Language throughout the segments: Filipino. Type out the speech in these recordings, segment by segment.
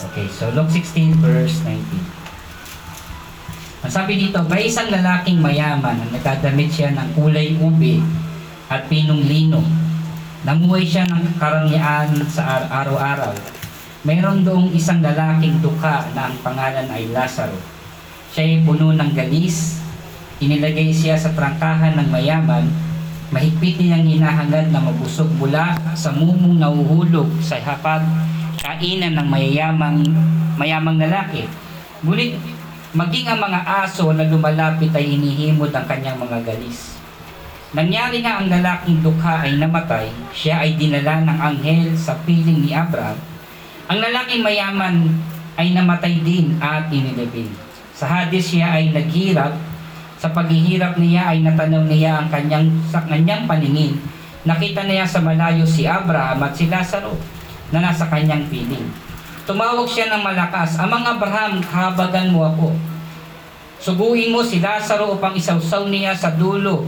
Okay, so Luke 16 verse 19. Ang sabi dito, may isang lalaking mayaman na nagdadamit siya ng kulay ube at pinong lino. Namuhay siya ng karangyaan sa ar- araw-araw. Mayroon doong isang lalaking duka na ang pangalan ay Lazaro. Siya ay puno ng galis. Inilagay siya sa trangkahan ng mayaman. Mahigpit niyang hinahangad na mabusog mula sa mumong nahuhulog sa hapag kainan ng mayayamang mayamang lalaki. Ngunit maging ang mga aso na lumalapit ay hinihimod ang kanyang mga galis. Nangyari nga ang lalaking dukha ay namatay, siya ay dinala ng anghel sa piling ni Abraham. Ang lalaking mayaman ay namatay din at inilibing. Sa Hades siya ay naghirap, sa paghihirap niya ay natanaw niya ang kanyang, sa kanyang paningin. Nakita niya sa malayo si Abraham at si Lazaro na nasa kanyang piling. Tumawag siya ng malakas, Amang Abraham, kahabagan mo ako. Suguin mo si Lazaro upang isawsaw niya sa dulo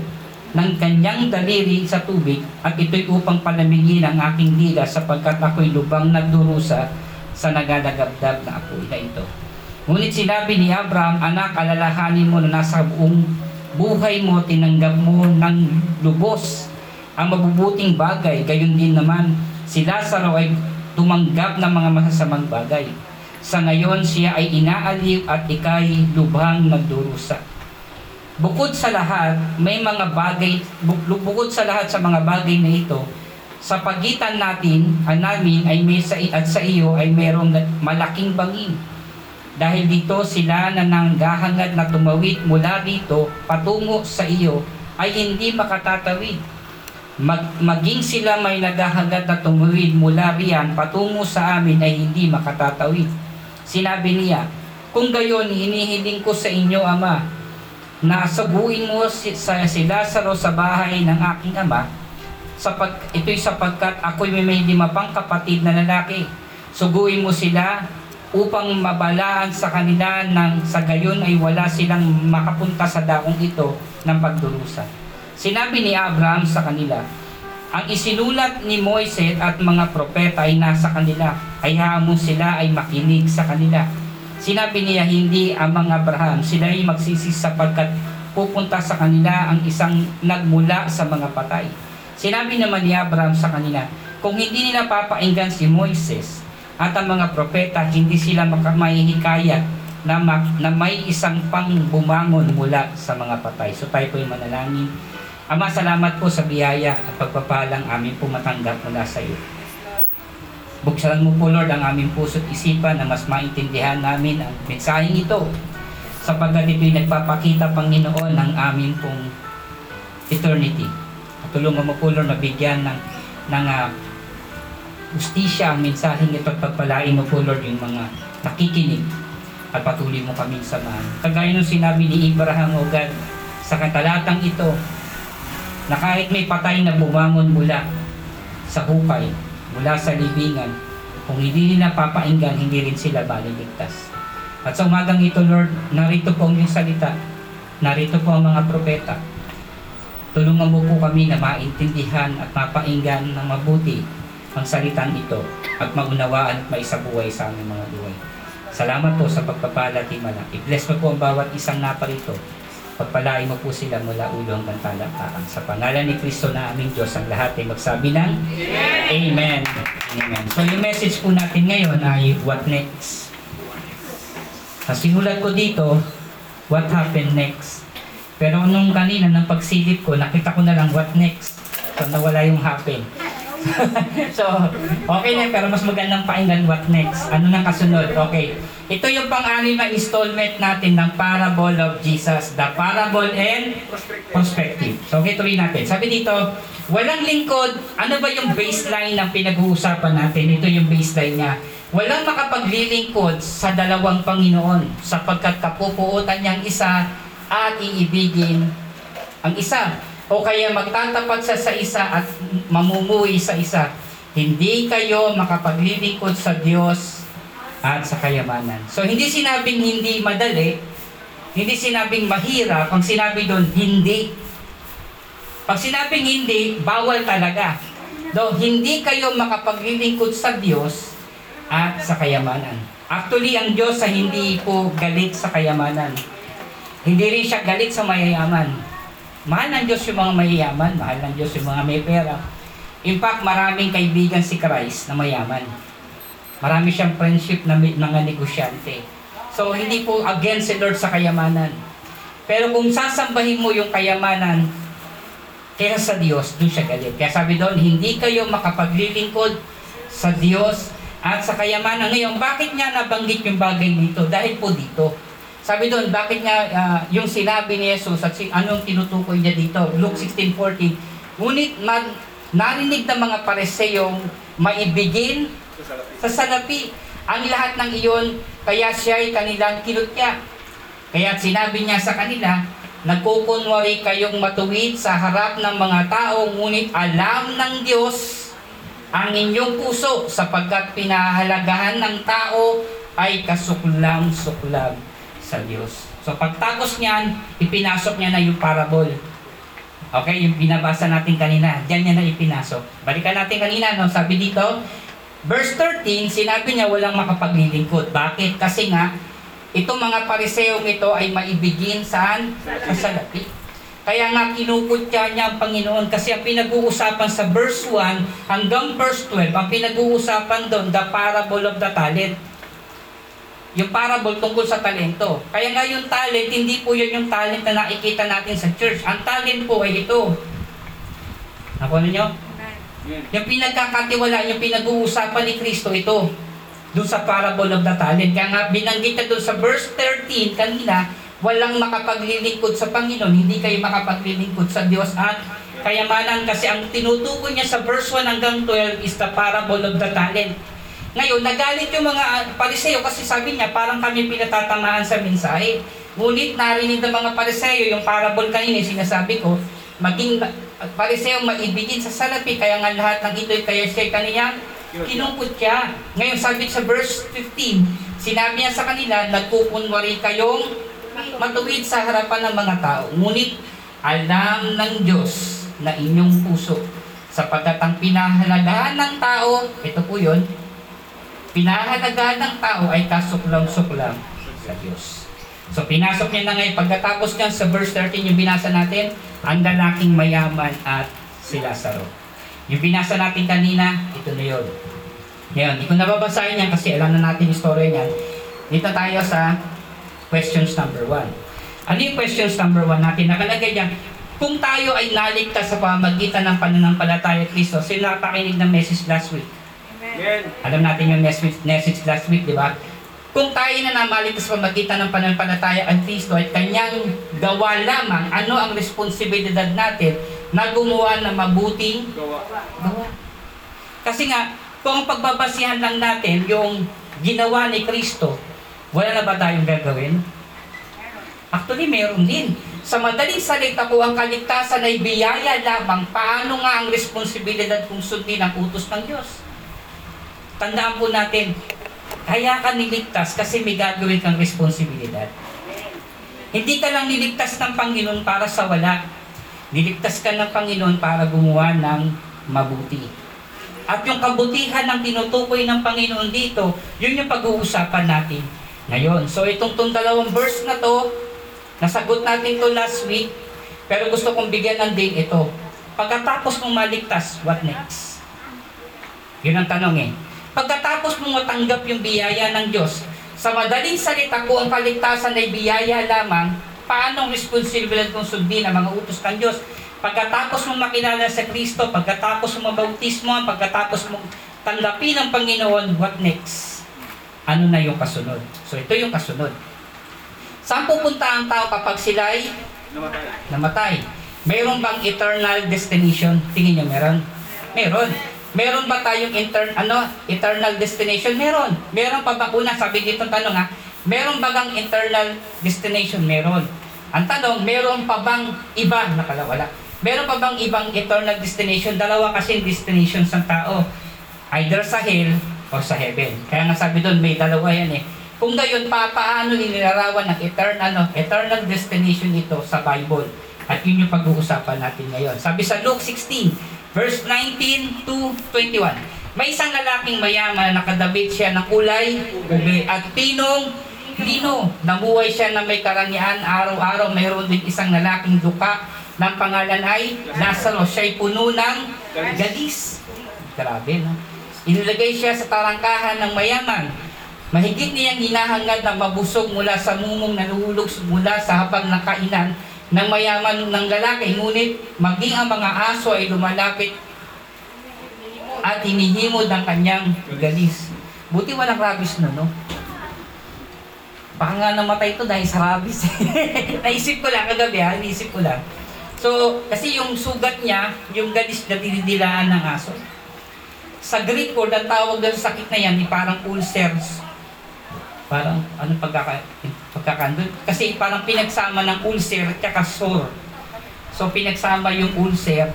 ng kanyang daliri sa tubig at ito'y upang palamigin ang aking dila sapagkat ako'y lubang nagdurusa sa nagadagabdab na apoy na ito. Ngunit sinabi ni Abraham, Anak, alalahanin mo na nasa buong buhay mo, tinanggap mo ng lubos ang mabubuting bagay. Gayon din naman, si Lazaro ay tumanggap ng mga masasamang bagay. Sa ngayon, siya ay inaaliw at ikay lubhang nagdurusa. Bukod sa lahat, may mga bagay, bu- bukod sa lahat sa mga bagay na ito, sa pagitan natin, ah, namin ay may sa, at sa iyo ay mayroong malaking bangin. Dahil dito sila na nanggahangad na tumawid mula dito patungo sa iyo ay hindi makatatawid. Mag, maging sila may naghahangad na tumawid mula riyan patungo sa amin ay hindi makatatawid. Sinabi niya, kung gayon hinihiling ko sa inyo ama na sabuin mo si, sa, si Lazaro sa bahay ng aking ama sapag, ito'y sapagkat ako'y may, lima pang kapatid na lalaki. Suguin mo sila upang mabalaan sa kanila nang sa gayon ay wala silang makapunta sa daong ito ng pagdurusa. Sinabi ni Abraham sa kanila, ang isinulat ni Moises at mga propeta ay nasa kanila. Hayaan mo sila ay makinig sa kanila. Sinabi niya hindi ang mga Abraham, sila ay magsisis sapagkat pupunta sa kanila ang isang nagmula sa mga patay. Sinabi naman ni Abraham sa kanila, kung hindi nila papainggan si Moises at ang mga propeta, hindi sila makamahihikayat na, ma- na may isang pang bumangon mula sa mga patay. So tayo po yung manalangin. Ama, salamat po sa biyaya at pagpapalang amin po matanggap mula sa iyo. Buksan mo po Lord ang aming puso't isipan na mas maintindihan namin ang mensaheng ito sapagkat ito'y nagpapakita Panginoon ng aming pong eternity. At tulungan mo po Lord mabigyan ng, ng uh, justisya ang mensaheng ito at pagpalain mo po Lord yung mga nakikinig at patuloy mo kaming samahan. Kagaya nung sinabi ni Abraham o God sa katalatang ito na kahit may patay na bumangon mula sa hukay, mula sa libingan, kung hindi nila papainggan, hindi rin sila maliligtas. At sa umagang ito, Lord, narito po ang iyong salita. Narito po ang mga propeta. Tulungan mo po kami na maintindihan at mapainggan ng mabuti ang salitang ito at maunawaan at maisabuhay sa aming mga buhay. Salamat po sa pagpapala at himala. I-bless mo po ang bawat isang naparito. Pagpalain mo po sila mula ulo hanggang talaktaan. Sa pangalan ni Kristo na aming Diyos, ang lahat ay magsabi ng Amen. Amen. So yung message po natin ngayon ay what next? Sa sinulat ko dito, what happened next? Pero nung kanina, nang pagsilip ko, nakita ko na lang what next. So nawala yung happen. so, okay na, pero mas magandang pakinggan what next. Ano nang kasunod? Okay. Ito yung pang-anim na installment natin ng Parable of Jesus. The Parable and Perspective. So, okay, tuloy natin. Sabi dito, walang lingkod. Ano ba yung baseline ng pinag-uusapan natin? Ito yung baseline niya. Walang makapaglilingkod sa dalawang Panginoon sapagkat kapupuutan niyang isa at iibigin ang isa o kaya magtatapat sa sa isa at mamumuhi sa isa. Hindi kayo makapaglilingkod sa Diyos at sa kayamanan. So hindi sinabing hindi madali, hindi sinabing mahirap, ang sinabi doon, hindi. Pag sinabing hindi, bawal talaga. Do, hindi kayo makapaglilingkod sa Diyos at sa kayamanan. Actually, ang Diyos ay hindi po galit sa kayamanan. Hindi rin siya galit sa mayayaman. Mahal ng Diyos yung mga mayayaman, mahal ng Diyos yung mga may pera. In fact, maraming kaibigan si Christ na mayaman. Marami siyang friendship na mga negosyante. So, hindi po against si Lord sa kayamanan. Pero kung sasambahin mo yung kayamanan kaya sa Diyos, doon siya galit. Kaya sabi doon, hindi kayo makapaglilingkod sa Diyos at sa kayamanan. Ngayon, bakit niya nabanggit yung bagay dito? Dahil po dito. Sabi doon, bakit nga ah, yung sinabi ni Jesus at si, anong tinutukoy niya dito? Luke 16.14 Ngunit man, narinig ng mga pareseyong maibigin sa salapi ang lahat ng iyon, kaya siya ay kanilang kinutya. Kaya sinabi niya sa kanila, nagkukunwari kayong matuwid sa harap ng mga tao, ngunit alam ng Diyos ang inyong puso sapagkat pinahalagahan ng tao ay kasuklam-suklam sa Diyos. So pagtapos niyan, ipinasok niya na yung parable. Okay, yung binabasa natin kanina, diyan niya na ipinasok. Balikan natin kanina, no? sabi dito, verse 13, sinabi niya walang makapaglilingkod. Bakit? Kasi nga, itong mga pariseong ito ay maibigin saan? Sa salapi. Kaya nga kinukutya niya ang Panginoon kasi ang pinag-uusapan sa verse 1 hanggang verse 12, ang pinag-uusapan doon, the parable of the talent. Yung parable tungkol sa talento. Kaya nga yung talent, hindi po yun yung talent na nakikita natin sa church. Ang talent po ay ito. Nakuha niyo? Yung pinagkakatiwalaan, yung pinag-uusapan ni Kristo ito. Doon sa parable of the talent. Kaya nga binanggit na doon sa verse 13 kanina, walang makapaglilingkod sa Panginoon, hindi kayo makapaglilingkod sa Diyos at kayamanan kasi ang tinutukoy niya sa verse 1 hanggang 12 is the parable of the talent. Ngayon, nagalit yung mga ah, pariseo kasi sabi niya parang kami pinatatamaan sa mensahe. Ngunit narinig ng mga pariseo yung parable kanina sinasabi ko, maging pariseo maibigin sa salapi kaya nga lahat ng ito'y kaya siya kaniyang kinungkot siya. Ngayon sabi sa verse 15, sinabi niya sa kanila, nagkukunwari kayong matuwid sa harapan ng mga tao. Ngunit alam ng Diyos na inyong puso sapagkat ang pinahalagahan ng tao, ito po yun, pinahalagahan ng tao ay kasuklam-suklam sa Diyos. So pinasok niya na ngayon, pagkatapos niyan sa verse 13 yung binasa natin, ang lalaking mayaman at si Lazaro. Yung binasa natin kanina, ito na yun. Ngayon, hindi ko nababasahin yan kasi alam na natin yung story niyan. Dito tayo sa questions number one. Ano yung questions number one natin? Nakalagay dyan, kung tayo ay naligtas sa pamagitan ng pananampalataya kay Kristo, sino nakapakinig ng message last week? Amen. Alam natin yung message, message last week, di ba? Kung tayo na namaligtas pamagitan ng pananampalataya ang Kristo at kanyang gawa lamang, ano ang responsibilidad natin na gumawa ng mabuting Gawa. gawa? Kasi nga, kung pagbabasihan lang natin yung ginawa ni Kristo, wala na ba tayong gagawin? Actually, meron din. Sa madaling salita ko, ang kaligtasan ay biyaya lamang. Paano nga ang responsibilidad kung sundin ang utos ng Diyos? Tandaan po natin, kaya ka niligtas kasi may gagawin kang responsibilidad. Hindi ka lang niligtas ng Panginoon para sa wala. Niligtas ka ng Panginoon para gumawa ng mabuti. At yung kabutihan ng tinutukoy ng Panginoon dito, yun yung pag-uusapan natin ngayon. So itong tong dalawang verse na to, nasagot natin to last week, pero gusto kong bigyan ng din ito. Pagkatapos mong maligtas, what next? Yun ang tanong eh. Pagkatapos mong matanggap yung biyaya ng Diyos, sa madaling salita ko ang kaligtasan ay biyaya lamang, paano ang responsibilidad kung sundin ang mga utos ng Diyos? Pagkatapos mong makilala sa Kristo, pagkatapos mong mabautismo, pagkatapos mong tanggapin ang Panginoon, what next? Ano na yung kasunod? So ito yung kasunod. Saan pupunta ang tao kapag sila'y Namatay. namatay. Mayroon bang eternal destination? Tingin niyo meron? Meron. Meron ba tayong intern ano, eternal destination? Meron. Meron pa ba una sabi dito ang tanong ha? Meron ba bang eternal destination? Meron. Ang tanong, meron pa bang iba? Nakala wala. Meron pa bang ibang eternal destination? Dalawa kasi destination ng tao. Either sa hell or sa heaven. Kaya nga sabi doon, may dalawa yan eh. Kung gayon, pa, paano inilarawan ng eternal, ano, eternal destination ito sa Bible? At yun yung pag-uusapan natin ngayon. Sabi sa Luke 16, verse 19 to 21. May isang lalaking mayaman, nakadabit siya ng kulay, at pinong lino. Nabuhay siya na may karangyaan araw-araw. Mayroon din isang lalaking duka ng pangalan ay Lazaro. Siya'y puno ng galis. Grabe, no? Inilagay siya sa tarangkahan ng mayaman. Mahigit niyang hinahangad na mabusog mula sa mumong naluhulog mula sa habang ng kainan ng mayaman ng lalaki. Ngunit maging ang mga aso ay lumalapit at hinihimod ng kanyang galis. Buti walang rabies no, no? Baka nga namatay ito dahil sa rabies. Naisip ko lang kagabi ha, naisip ko lang. So, kasi yung sugat niya, yung galis na dinidilaan ng aso. Sa Greek word, ang tawag sa sakit na yan, ni parang ulcers. Parang, ano pagkaka, pagkakandun? Kasi parang pinagsama ng ulcer at saka sore. So, pinagsama yung ulcer,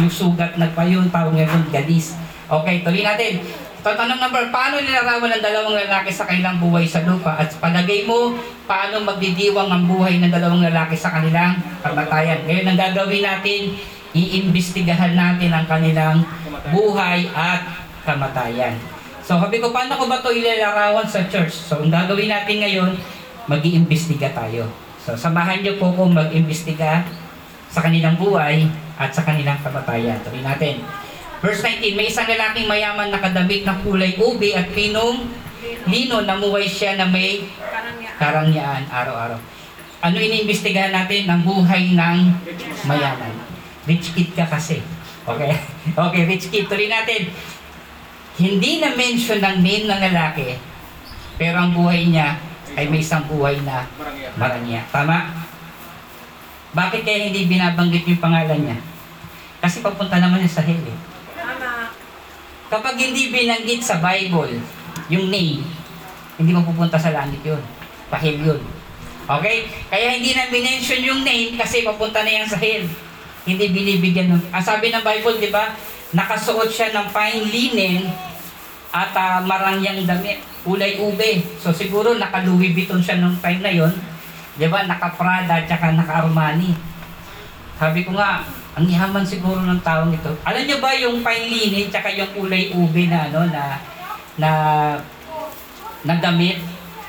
yung sugat, nagpayon, tawag ngayon, galis. Okay, tuloy natin. Tatanong number, paano nilarawan ng dalawang lalaki sa kanilang buhay sa lupa? At palagay mo, paano magdidiwang ang buhay ng dalawang lalaki sa kanilang kamatayan? Ngayon, ang gagawin natin, iimbestigahan natin ang kanilang buhay at kamatayan. So, sabi ko, paano ko ba ito ilalarawan sa church? So, ang gagawin natin ngayon, mag-iimbestiga tayo. So, samahan niyo po kung mag-imbestiga sa kanilang buhay at sa kanilang kamatayan. Tuloy natin. Verse 19, may isang lalaking mayaman nakadamit ng kulay ube at pinong lino, namuhay siya na may karangyaan araw-araw. Ano iniimbestigahan natin? Ang buhay ng mayaman. Rich kid ka kasi. Okay? Okay, rich kid. Tuloy natin. Hindi na mention ng name ng lalaki, pero ang buhay niya ay may isang buhay na marangya. Tama? Bakit kaya hindi binabanggit yung pangalan niya? Kasi papunta naman niya sa hell eh. Tama. Kapag hindi binanggit sa Bible, yung name, hindi mapupunta sa langit yun. Pahil yun. Okay? Kaya hindi na binention yung name kasi papunta na yan sa hell. Hindi binibigyan ng... Ang sabi ng Bible, di ba? Nakasuot siya ng fine linen at ah, marangyang damit, kulay ube. So siguro naka Louis siya nung time na yon. Di ba? Naka Prada at naka Armani. Sabi ko nga, ang yaman siguro ng taong ito. Alam niyo ba yung fine linen tsaka yung kulay ube na ano na na na damit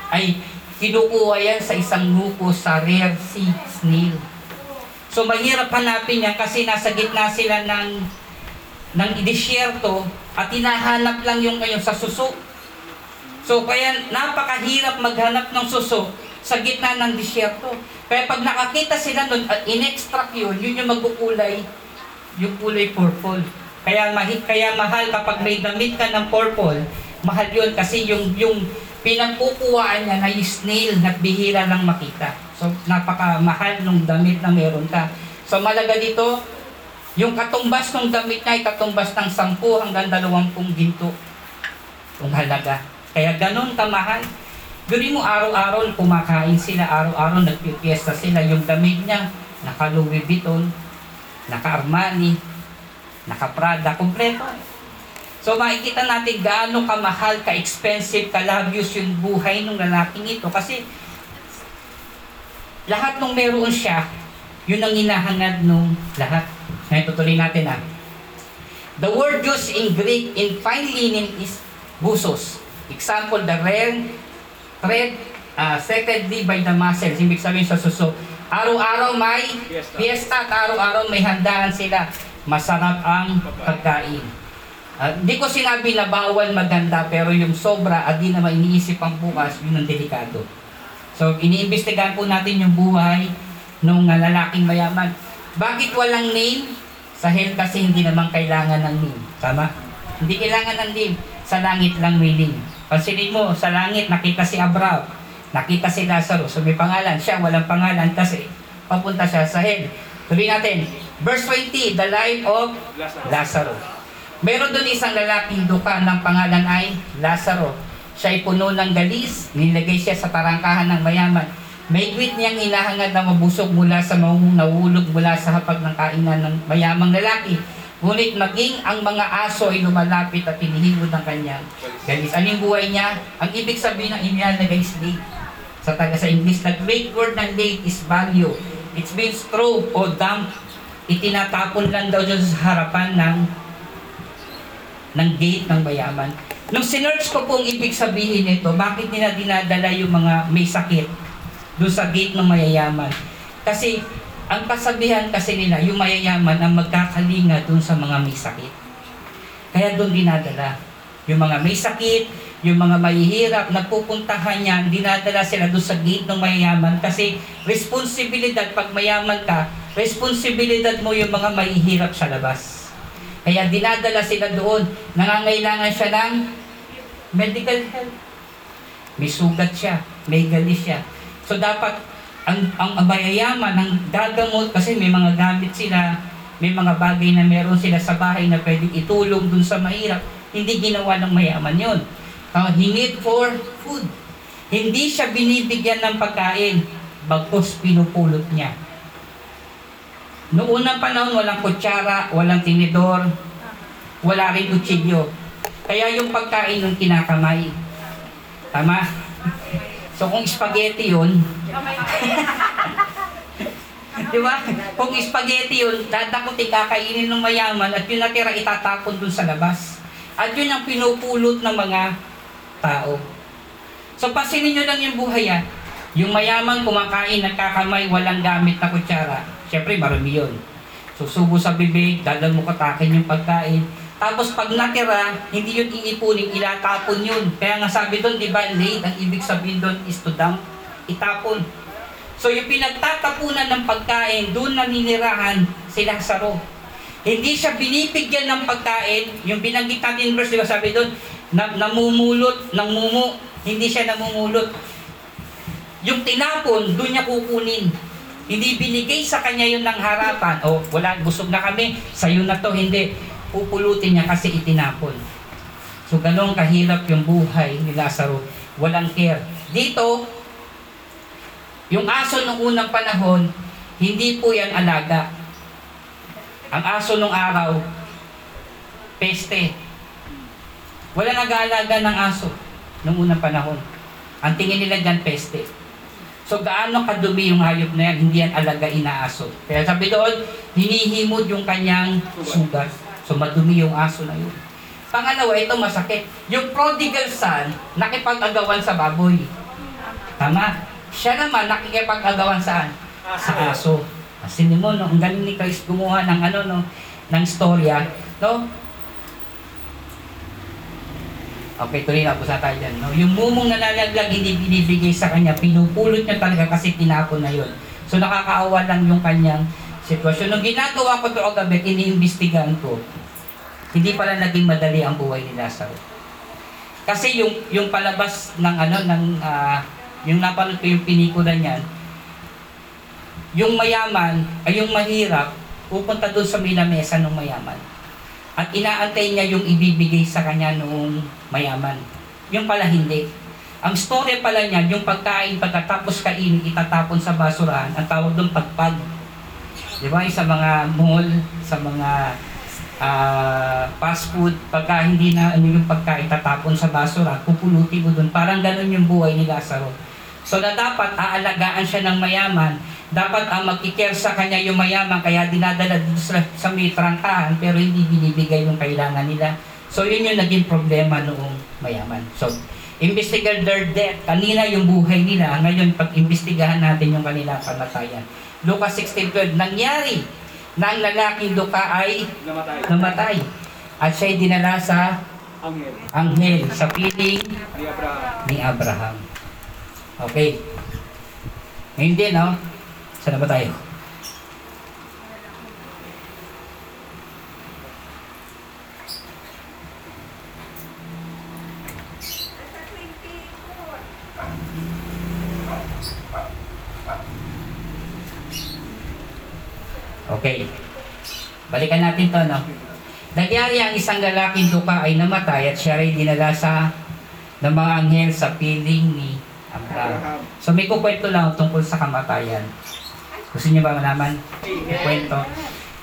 ay kinukuha yan sa isang grupo sa rare sea snail. So mahirap hanapin yan kasi nasa gitna sila ng ng disyerto at hinahanap lang yung ngayon sa suso. So kaya napakahirap maghanap ng suso sa gitna ng disyerto. Kaya pag nakakita sila nun at in-extract yun, yun yung magkukulay, yung kulay purple. Kaya mahit kaya mahal kapag may damit ka ng purple, mahal yun kasi yung yung pinagkukuhaan niya na yung snail na bihira lang makita. So napakamahal nung damit na meron ka. So malaga dito, yung katumbas ng damit na ay katumbas ng 10 hanggang 20 ginto. Kung halaga. Kaya ganun kamahal. Guri mo araw-araw kumakain sila, araw-araw nagpipiesta sila. Yung damit niya, naka Louis Vuitton, naka Armani, naka Prada, kompleto. So makikita natin gaano kamahal, ka-expensive, ka-lavious yung buhay ng lalaking ito. Kasi lahat ng meron siya, yun ang hinahangad nung lahat. Ngayon tutuloy natin ah. The word used in Greek in fine linen is busos. Example, the rare thread uh, secondly by the muscles. Ibig sabihin sa suso. Araw-araw may Fiesta. fiesta at araw-araw may handaan sila. Masarap ang pagkain. Ah, Hindi ko sinabi na bawal maganda pero yung sobra at di naman iniisip ang bukas, yun ang delikado. So, iniimbestigahan po natin yung buhay nung ah, lalaking mayaman. Bakit walang name? Sa hell kasi hindi naman kailangan ng name. Tama? Hindi kailangan ng name. Sa langit lang may name. Pansinin mo, sa langit nakita si Abraham. Nakita si Lazarus. So may pangalan. Siya walang pangalan kasi papunta siya sa hell. Tuloy natin. Verse 20, the life of Lazarus. Meron doon isang lalaking duka ng pangalan ay Lazaro. Siya ay puno ng galis, nilagay siya sa tarangkahan ng mayaman. May gwit niyang hinahangad na mabusog mula sa mahung nahulog mula sa hapag ng kainan ng mayamang lalaki. Ngunit maging ang mga aso ay lumalapit at pinihimod ng kanyang galis. Ano yung buhay niya? Ang ibig sabihin ng inilalagay is late. Sa taga sa English, the great word ng late is value. It means throw o dump. Itinatapon lang daw dyan sa harapan ng ng gate ng mayaman. Nung sinerch ko po ang ibig sabihin nito, bakit nila dinadala yung mga may sakit doon sa gate ng mayayaman? Kasi ang kasabihan kasi nila, yung mayayaman ang magkakalinga doon sa mga may sakit. Kaya doon dinadala. Yung mga may sakit, yung mga mahihirap, nagpupuntahan yan, dinadala sila doon sa gate ng mayayaman kasi responsibilidad, pag mayaman ka, responsibilidad mo yung mga mahihirap sa labas. Kaya dinadala sila doon. Nangangailangan siya ng medical help. May sugat siya, may gali siya. So dapat ang ang mayayaman ang gagamot kasi may mga gamit sila, may mga bagay na meron sila sa bahay na pwedeng itulong dun sa mahirap. Hindi ginawa ng mayaman yon. Uh, he need for food. Hindi siya binibigyan ng pagkain, bagkus pinupulot niya. Noong unang panahon, walang kutsara, walang tinidor, wala rin kutsilyo. Kaya yung pagkain ng kinakamay. Tama? So kung spaghetti yun, di ba? Kung spaghetti yun, dadakutin kakainin ng mayaman at yun natira itatapon dun sa labas. At yun ang pinupulot ng mga tao. So pasinin nyo lang yung buhay ah. Yung mayaman kumakain, nagkakamay, walang gamit na kutsara. Siyempre, marami yun. Susubo sa bibig, dadal mo katakin yung pagkain. Tapos pag natira, hindi yun iipunin, ilatapon yun. Kaya nga sabi doon, di ba, laid, ang ibig sabihin doon is to dump, itapon. So yung pinagtatapunan ng pagkain, doon naninirahan si Lazaro. Hindi siya binibigyan ng pagkain, yung binanggit natin verse, di ba sabi doon, na, namumulot ng mumu, hindi siya namumulot. Yung tinapon, doon niya kukunin. Hindi binigay sa kanya yun ng harapan. O, wala, busog na kami, sa'yo na to. Hindi. Pupulutin niya kasi itinapon. So, ganun kahirap yung buhay ni Lazaro. Walang care. Dito, yung aso nung unang panahon, hindi po yan alaga. Ang aso nung araw, peste. Wala nag-aalaga ng aso nung unang panahon. Ang tingin nila dyan, peste. So gaano kadumi yung hayop na yan, hindi yan alaga inaaso. Kaya sabi doon, hinihimod yung kanyang sugat. So madumi yung aso na yun. Pangalawa, ito masakit. Yung prodigal son, nakipag-agawan sa baboy. Tama? Siya naman nakikipag-agawan saan? Sa aso. Kasi mo, no, ang galing ni Christ gumawa ng ano, no, ng storya, no? Okay, tuloy na po sa tayo dyan. No? Yung mumong nalalaglag, hindi binibigay sa kanya, pinupulot niya talaga kasi tinapon na yun. So nakakaawa lang yung kanyang sitwasyon. Nung ginagawa ko ito agabi, iniimbestigahan ko, hindi pala naging madali ang buhay ni Lazaro. Kasi yung yung palabas ng ano ng ah, yung napanood ko yung pinikula niyan, yung mayaman ay yung mahirap pupunta doon sa may lamesa ng mayaman. At inaantay niya yung ibibigay sa kanya noong mayaman. Yung pala hindi. Ang story pala niya, yung pagkain pagkatapos kainin, itatapon sa basurahan, ang tawag doon pagpag. Di ba? Sa mga mall, sa mga ah, fast food, pagka hindi na ano yung pagkain tatapon sa basura, pupulutin mo doon. Parang ganun yung buhay ni Lazaro. So na dapat aalagaan siya ng mayaman, dapat ang magkikare sa kanya yung mayaman, kaya dinadala dito sa, sa may trangkahan, pero hindi binibigay yung kailangan nila. So yun yung naging problema noong mayaman. So, investigate their death. Kanina yung buhay nila, ngayon pag-imbestigahan natin yung kanilang kamatayan. Lucas 16.12, nangyari na ang lalaking duka ay Namatay. namatay. At siya'y dinala sa Angel. anghel sa piling Ni Abraham. ni Abraham. Okay. Ngayon din, no? Saan na ba tayo? Okay. Balikan natin to, no? Nagyari ang isang lalaking duka ay namatay at siya rin dinala sa ng mga anghel sa piling ni Abraham. So may kukwento lang tungkol sa kamatayan. Gusto niyo ba malaman? May kwento.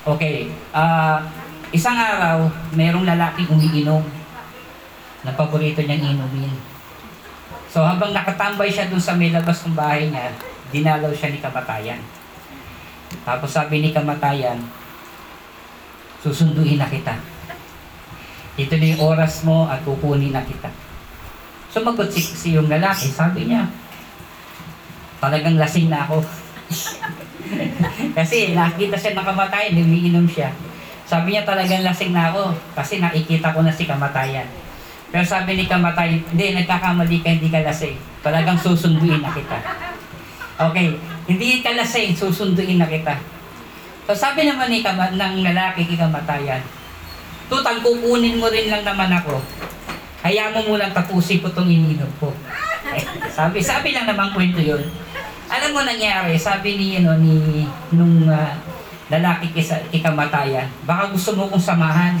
Okay. ah isang araw, mayroong lalaking umiinom na paborito niyang inumin. So habang nakatambay siya dun sa may labas ng bahay niya, dinalaw siya ni kamatayan. Tapos sabi ni kamatayan, susunduin na kita. ito na yung oras mo at kukunin na kita. Sumagot si, si yung lalaki, sabi niya, talagang lasing na ako. kasi nakita siya ng kamatayan, umiinom siya. Sabi niya talagang lasing na ako kasi nakikita ko na si kamatayan. Pero sabi ni kamatayan, hindi, nagkakamali ka, hindi ka lasing. Talagang susunduin na kita. Okay, hindi ka lasing, susunduin na kita. So sabi naman ni kama, ng lalaki kay kamatayan, Tutal, kukunin mo rin lang naman ako. Hayaan mo munang tapusin ko itong ininom ko. Eh, sabi, sabi lang naman kwento yun. Alam mo nangyari, sabi ni, ano, ni, nung ah, lalaki kisa, kikamatayan, baka gusto mo kong samahan.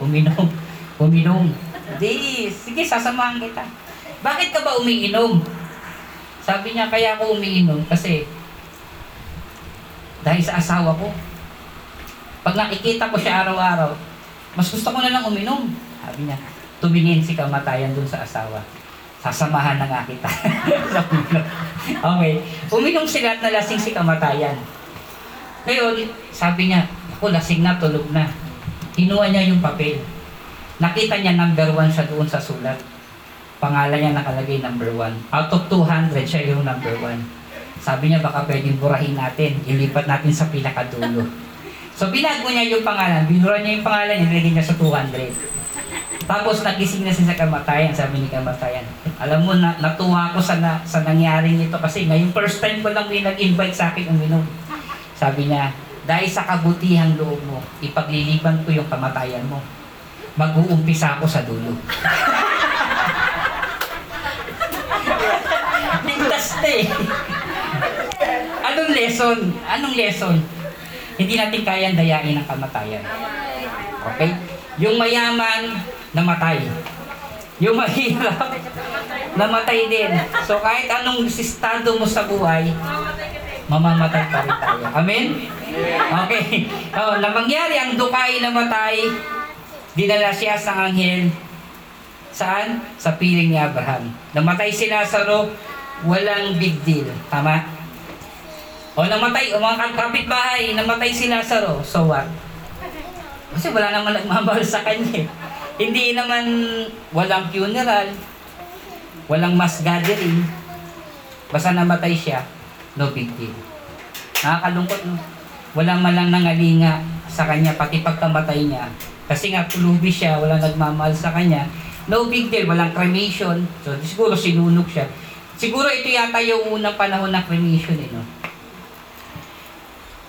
Uminom. Uminom. Di, sige, sasamahan kita. Bakit ka ba umiinom? Sabi niya, kaya ako umiinom kasi dahil sa asawa ko. Pag nakikita ko siya araw-araw, mas gusto ko na lang uminom. Sabi niya, tumingin si kamatayan dun sa asawa. Sasamahan na nga kita. okay. Uminom sila at nalasing si kamatayan. Ngayon, sabi niya, ako lasing na, tulog na. Kinuha niya yung papel. Nakita niya number one siya doon sa sulat. Pangalan niya nakalagay number one. Out of 200, siya yung number one. Sabi niya, baka pwedeng burahin natin. Ilipat natin sa pinakadulo. So, binago niya yung pangalan. Binura niya yung pangalan, nilagay niya sa 200. Tapos, nagising na siya sa kamatayan. Sabi ni kamatayan, alam mo, na, natuwa ako sa, na, sa nangyaring ito kasi ngayong first time ko lang may nag-invite sa akin uminom. Sabi niya, dahil sa kabutihang loob mo, ipagliliban ko yung kamatayan mo. Mag-uumpisa ako sa dulo. Ligtas na eh. Anong lesson? Anong lesson? Hindi natin kayang dayain ang kamatayan. Okay? Yung mayaman, namatay. Yung mahirap, namatay din. So kahit anong sistado mo sa buhay, mamamatay pa rin tayo. Amen? Okay. Oh, na mangyari ang dukay namatay, dinala siya sa anghel. Saan? Sa piling ni Abraham. Namatay si Lazaro, walang big deal. Tama? O namatay, o mga kapitbahay, namatay si Lazaro. So what? Kasi wala naman nagmamahal sa kanya. eh. Hindi naman walang funeral, walang mass gathering. Basta namatay siya, no big deal. Nakakalungkot, no? Walang malang nangalinga sa kanya, pati pagkamatay niya. Kasi nga, pulubi siya, walang nagmamahal sa kanya. No big deal, walang cremation. So, siguro sinunog siya. Siguro ito yata yung unang panahon ng cremation, eh, no?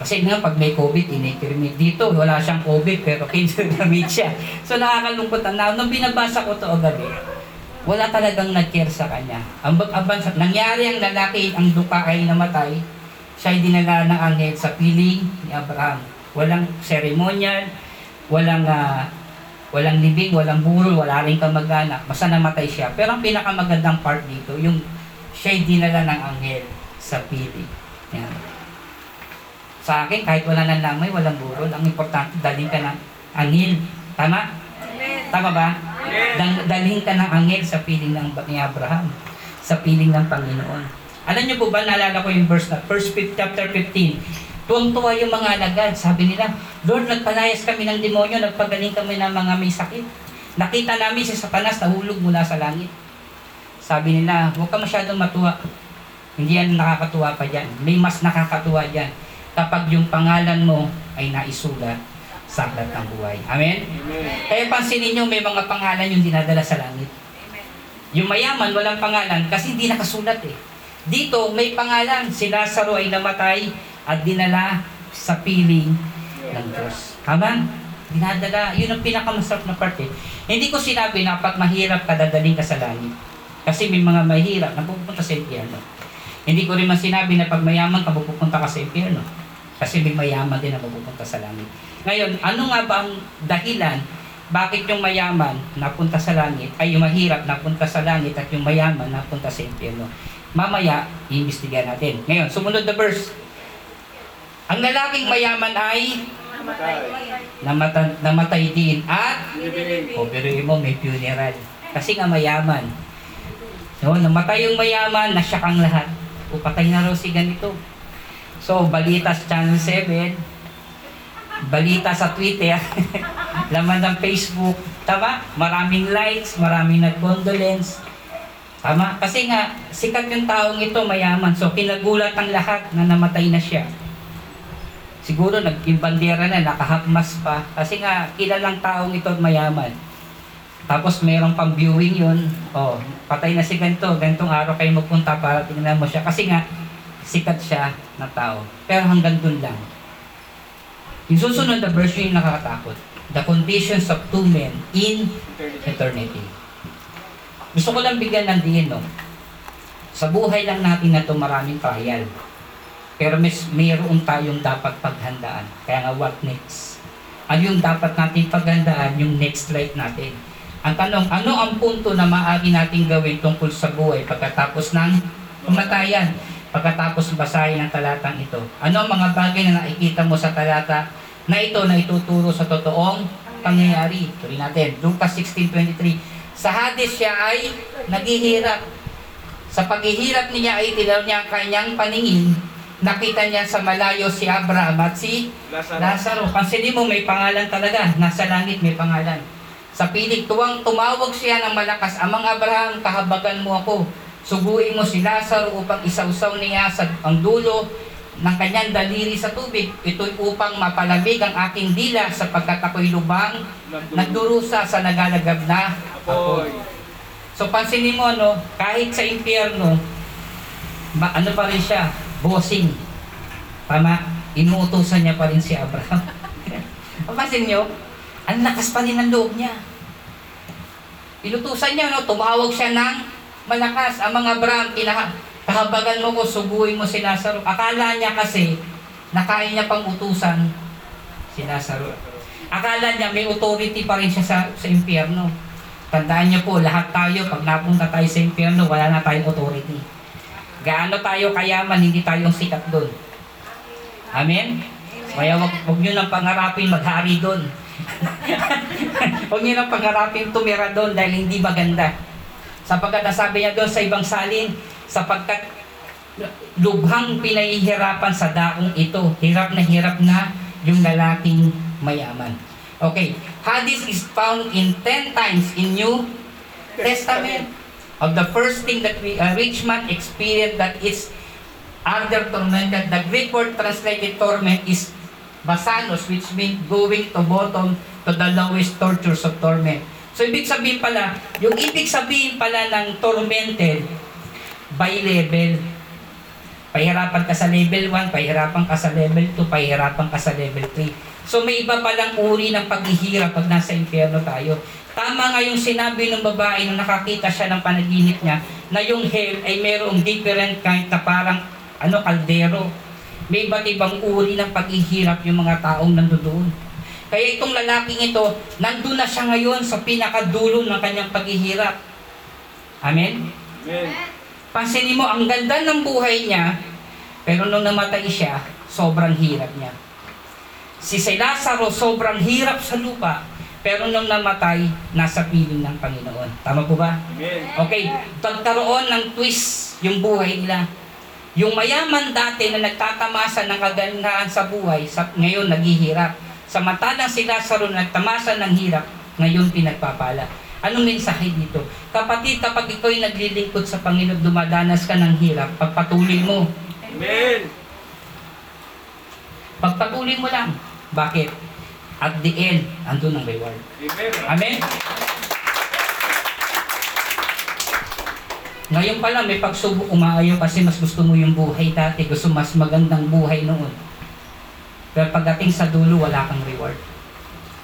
Kasi nga, pag may COVID, ini-cremate dito. Wala siyang COVID, pero kincremate siya. So, nakakalungkot na. Nung binabasa ko to o gabi, wala talagang nag-care sa kanya. Ang, ang bansa, nangyari ang lalaki, ang duka ay namatay, siya ay dinala ng anghel sa piling ni Abraham. Walang seremonyal, walang ah, walang libing, walang burol, wala rin kamag-anak. Basta namatay siya. Pero ang pinakamagandang part dito, yung siya ay dinala ng anghel sa piling. Yan. Sa akin, kahit wala nang lamay, walang burol, ang importante, dalhin ka ng anghel. Tama? Tama ba? Dal- dalhin ka ng anghel sa piling ng ni Abraham, sa piling ng Panginoon. Alam niyo po ba, naalala ko yung verse na, first chapter 15, tuwang-tuwa yung mga alagad. Sabi nila, Lord, nagpalayas kami ng demonyo, nagpagaling kami ng mga may sakit. Nakita namin si Satanas nahulog mula sa langit. Sabi nila, huwag ka masyadong matuwa. Hindi yan nakakatuwa pa dyan. May mas nakakatuwa dyan kapag yung pangalan mo ay naisulat sa aklat ng buhay. Amen? Kaya pansinin nyo, may mga pangalan yung dinadala sa langit. Yung mayaman, walang pangalan kasi hindi nakasulat eh. Dito, may pangalan. Si Lazaro ay namatay at dinala sa piling ng Diyos. Tama? Dinadala. Yun ang pinakamasarap na part eh. Hindi ko sinabi na pag mahirap ka, dadaling ka sa langit. Kasi may mga mahirap na pupunta sa impyerno. Hindi ko rin man sinabi na pag mayaman ka, pupunta ka sa impyerno. Kasi may mayaman din na pupunta sa langit. Ngayon, ano nga ba ang dahilan bakit yung mayaman napunta sa langit ay yung mahirap napunta sa langit at yung mayaman napunta sa impyerno? Mamaya, iimbestigahan natin. Ngayon, sumunod na verse. Ang lalaking mayaman ay namata, namatay din at o biruin mo may funeral. Kasi nga mayaman. No, namatay yung mayaman, nasyak ang lahat. O patay na raw si ganito. So, balita sa Channel 7, balita sa Twitter, laman ng Facebook, Tama? Maraming likes, maraming nag-condolence. Tama? Kasi nga, sikat yung taong ito, mayaman. So, kinagulat ang lahat na namatay na siya. Siguro, nag yung bandera na, nakahapmas pa. Kasi nga, kilalang taong ito mayaman. Tapos, mayroong pang viewing yun. Oh, patay na si ganito. Ganitong araw kayo magpunta para tingnan mo siya. Kasi nga, sikat siya na tao. Pero hanggang dun lang. Yung susunod na verse yung nakakatakot. The conditions of two men in eternity. Gusto ko lang bigyan ng diin, no? Sa buhay lang natin na to maraming trial. Pero may, mayroon tayong dapat paghandaan. Kaya nga, what next? Ano yung dapat natin paghandaan? Yung next life natin. Ang tanong, ano ang punto na maaari natin gawin tungkol sa buhay pagkatapos ng kamatayan? Pagkatapos basahin ang talatang ito. Ano ang mga bagay na nakikita mo sa talata na ito na ituturo sa totoong pangyayari? Tuloy natin, Lucas 16.23 Sa Hades siya ay naghihirap. Sa paghihirap niya ay tinaw niya ang kanyang paningin. Nakita niya sa malayo si Abraham at si Lazaro. Pansinin mo, may pangalan talaga. Nasa langit may pangalan. Sa pilig, tuwang tumawag siya ng malakas, Amang Abraham, kahabagan mo ako. Suguin mo si Lazaro upang isausaw niya sa ang dulo ng kanyang daliri sa tubig. Ito'y upang mapalamig ang aking dila sapagkat ako'y lubang nagdurusa sa nagalagab na apoy. So pansinin mo, no, kahit sa impyerno, ma- ano pa rin siya, bossing. Tama? Inuutosan niya pa rin si Abraham. Papansin niyo, ang lakas pa rin ng loob niya. Inutusan niya, no, tumawag siya ng malakas. Ang mga Abraham, kahabagan mo ko, subuhin mo si Lazaro. Akala niya kasi, nakain niya pang utusan si Lazaro. Akala niya may authority pa rin siya sa, sa impyerno. Tandaan niyo po, lahat tayo, pag napunta tayo sa impyerno, wala na tayong authority. Gaano tayo kayaman, hindi tayong sikat doon. Amen? Kaya wag, wag nyo nang pangarapin maghari doon. wag nyo nang pangarapin tumira doon dahil hindi maganda. Sapagkat nasabi niya doon sa ibang salin, sapagkat lubhang pinahihirapan sa daong ito. Hirap na hirap na yung lalaking mayaman. Okay, Hades is found in 10 times in New Testament. Of the first thing that we, a rich man experienced that is other tormented. The Greek word translated torment is basanos, which means going to bottom to the lowest tortures of torment. So, ibig sabihin pala, yung ibig sabihin pala ng tormented by level. Pahirapan ka sa level 1, pahirapan ka sa level 2, pahirapan ka sa level 3. So, may iba palang uri ng paghihirap pag nasa impyerno tayo. Tama nga yung sinabi ng babae nung nakakita siya ng panaginip niya na yung hell ay mayroong different kind na parang ano, kaldero. May iba't ibang uri ng paghihirap yung mga taong nandoon. Kaya itong lalaking ito, nandun na siya ngayon sa pinakadulo ng kanyang paghihirap. Amen? Amen. Pansinin mo, ang ganda ng buhay niya, pero nung namatay siya, sobrang hirap niya. Si Lazaro, sobrang hirap sa lupa, pero nung namatay, nasa piling ng Panginoon. Tama po ba? Amen. Okay, pagkaroon ng twist yung buhay nila. Yung mayaman dati na nagtatamasa ng kagandahan sa buhay, sa, ngayon naghihirap. Samantalang si Lazaro na nagtamasa ng hirap, ngayon pinagpapala. Anong mensahe dito? Kapatid, kapag ikaw ay naglilingkod sa Panginoon, dumadanas ka ng hirap, pagpatuloy mo. Amen. Pagpatuloy mo lang. Bakit? At the end, andun ang reward. Amen. Amen? Ngayon pa lang, may pagsubok umaayaw kasi mas gusto mo yung buhay dati. Gusto mas magandang buhay noon. Pero pagdating sa dulo, wala kang reward.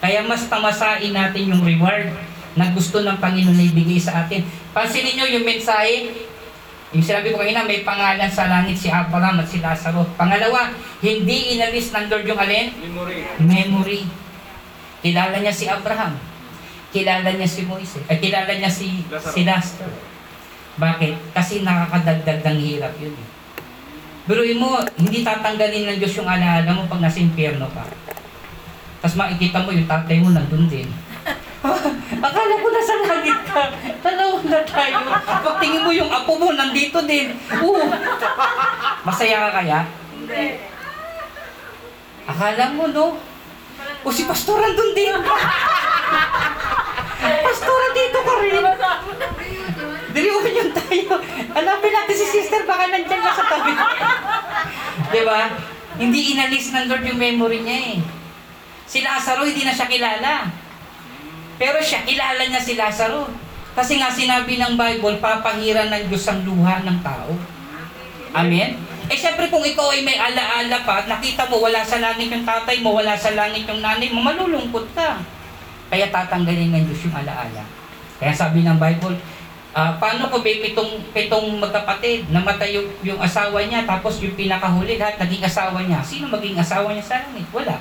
Kaya mas tamasain natin yung reward na gusto ng Panginoon na ibigay sa atin. Pansinin nyo yung mensahe, yung sinabi ko kanina, may pangalan sa langit si Abraham at si Lazaro. Pangalawa, hindi inalis ng Lord yung alin? Memory. memory. Kilala niya si Abraham. Kilala niya si Moises. Ay, kilala niya si Lazaro. si Lazaro. Bakit? Kasi nakakadagdag ng hirap yun. eh. Biruin mo, hindi tatanggalin ng Diyos yung alaala mo pag nasa impyerno ka. Tapos makikita mo yung tatay mo nandun din. Akala ko nasa langit ka. Tanaw na tayo. Pagtingin mo yung apo mo, nandito din. Oo. Masaya ka kaya? Hindi. Akala mo, no? O si Pastor nandun din. Pastora, dito ka rin. Reunion tayo. Hanapin natin si sister, baka nandyan na sa tabi. Di ba? Hindi inalis ng Lord yung memory niya eh. Si Lazaro, hindi na siya kilala. Pero siya, kilala niya si Lazaro. Kasi nga sinabi ng Bible, papahiran ng Diyos ang luha ng tao. Amen? Eh syempre kung ikaw ay may alaala pa at nakita mo wala sa langit yung tatay mo, wala sa langit yung nanay mo, malulungkot ka. Kaya tatanggalin ng Diyos yung alaala. Kaya sabi ng Bible, ah, paano ko may pitong, pitong magkapatid, namatay yung, yung asawa niya, tapos yung pinakahuli, lahat naging asawa niya. Sino maging asawa niya sa langit? Wala.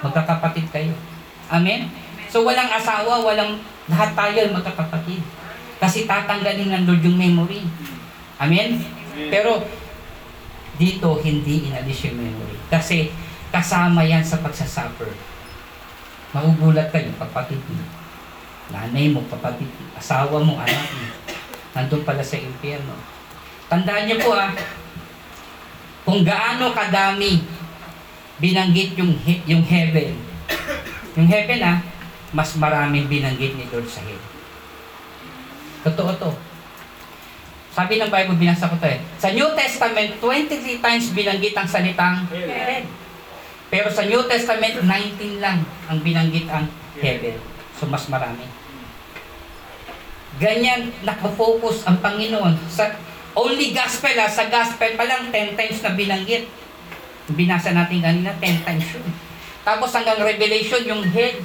Magkakapatid kayo. Amen? So walang asawa, walang lahat tayo magkakapatid. Kasi tatanggalin ng Lord yung memory. Amen? Pero dito hindi inalis yung memory. Kasi kasama yan sa pagsasuffer. Magugulat kayo, kapatid mo. Nanay mo, kapatid mo, asawa mo, anak mo. Nandun pala sa impyerno. Tandaan niyo po ah, kung gaano kadami binanggit yung, he- yung heaven. Yung heaven ah, mas maraming binanggit ni Lord sa hell. Totoo to. Sabi ng Bible, binasa ko to eh. Sa New Testament, 23 times binanggit ang salitang heaven. Pero sa New Testament, 19 lang ang binanggit ang heaven. So, mas marami. Ganyan, nakafocus ang Panginoon. Sa only gospel, ah, sa gospel pa lang, 10 times na binanggit. Binasa natin kanina, 10 times yun. Tapos hanggang Revelation, yung head,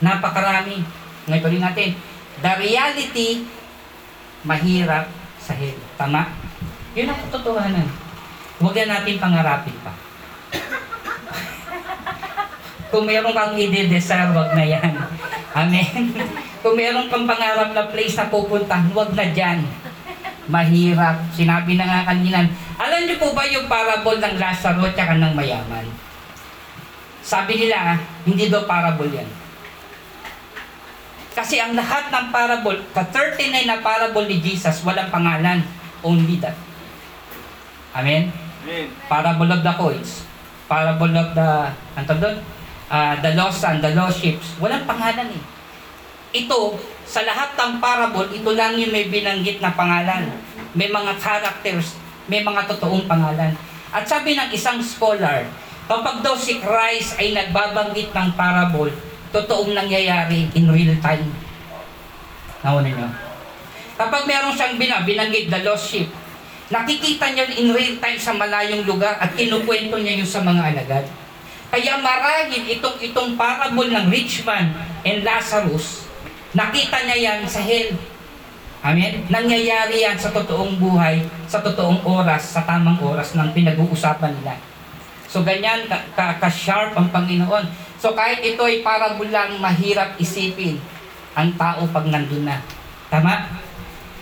napakarami. Ngayon rin natin, the reality, mahirap sa head. Tama? Yun ang katotohanan. Huwag na natin pangarapin pa. Kung meron kang i-desire, wag na yan. Amen. Kung meron kang pangarap na place na pupuntahan, wag na dyan. Mahirap. Sinabi na nga kanina. Alam niyo po ba yung parable ng Lazaro at saka ng mayaman? Sabi nila, hindi daw parable yan. Kasi ang lahat ng parable, ka-39 na parable ni Jesus, walang pangalan. Only that. Amen? Amen. Parable of the coins. Parable of the, ano doon? Ah, the lost son, the lost sheep. Walang pangalan eh. Ito, sa lahat ng parable, ito lang yung may binanggit na pangalan. May mga characters, may mga totoong pangalan. At sabi ng isang scholar, kapag daw si Christ ay nagbabanggit ng parable, totoong nangyayari in real time. Nauna nyo? Kapag meron siyang bina, binanggit the lost sheep, nakikita niya in real time sa malayong lugar at kinukwento niya yung sa mga alagad. Kaya marahil itong itong parable ng rich man and Lazarus, nakita niya yan sa hell. Amen? Nangyayari yan sa totoong buhay, sa totoong oras, sa tamang oras ng pinag-uusapan nila. So ganyan ka- ka- ka-sharp ang Panginoon. So kahit ito ay parable lang mahirap isipin ang tao pag nandun na. Tama?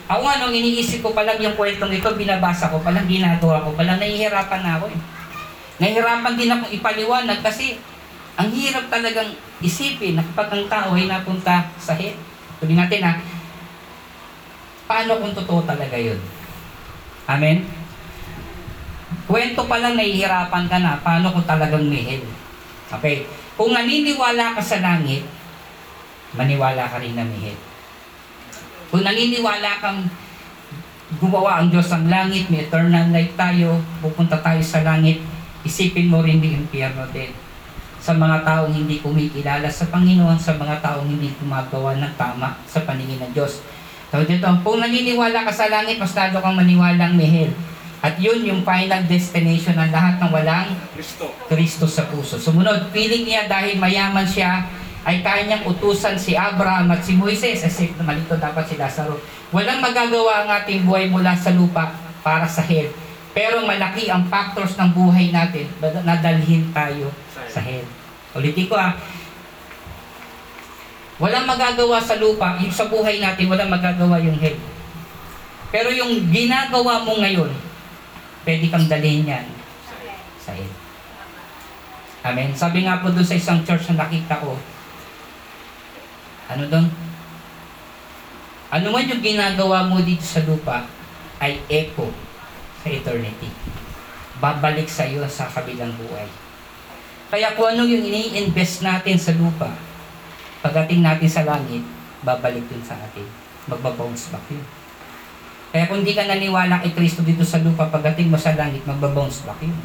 Ako nga, nung iniisip ko pa lang yung kwentong ito, binabasa ko pa lang, ginagawa ko pa lang, nahihirapan na ako eh. Nahihirapan din akong ipaliwanag kasi ang hirap talagang isipin na kapag ang tao ay napunta sa hell. Sabi natin ha, paano kung totoo talaga yun? Amen? Kwento pa lang nahihirapan ka na, paano kung talagang may hell? Okay, kung naniniwala ka sa langit, maniwala ka rin na may hell. Kung naniniwala kang gumawa ang Diyos ng langit, may eternal life tayo, pupunta tayo sa langit, isipin mo rin yung impyerno din. Sa mga taong hindi kumikilala sa Panginoon, sa mga taong hindi gumagawa ng tama sa paningin ng Diyos. So dito, kung naniniwala ka sa langit, mas lalo kang maniwalang may hell. At yun yung final destination ng lahat ng walang Kristo. Kristo sa puso. Sumunod, feeling niya dahil mayaman siya, ay kaya niyang utusan si Abraham at si Moises, as if malito dapat si Lazaro. Walang magagawa ang ating buhay mula sa lupa para sa hell. Pero malaki ang factors ng buhay natin na dalhin tayo sa hell. Ulitin ko ah, walang magagawa sa lupa, yung sa buhay natin, walang magagawa yung hell. Pero yung ginagawa mo ngayon, pwede kang dalhin yan sa hell. Amen. Sabi nga po doon sa isang church na nakita ko, ano doon? Ano man yung ginagawa mo dito sa lupa ay echo sa eternity. Babalik sa iyo sa kabilang buhay. Kaya kung ano yung ini-invest natin sa lupa, pagdating natin sa langit, babalik din sa atin. Magbabounce back yun. Kaya kung di ka naniwala kay Kristo dito sa lupa, pagdating mo sa langit, magbabounce back yun.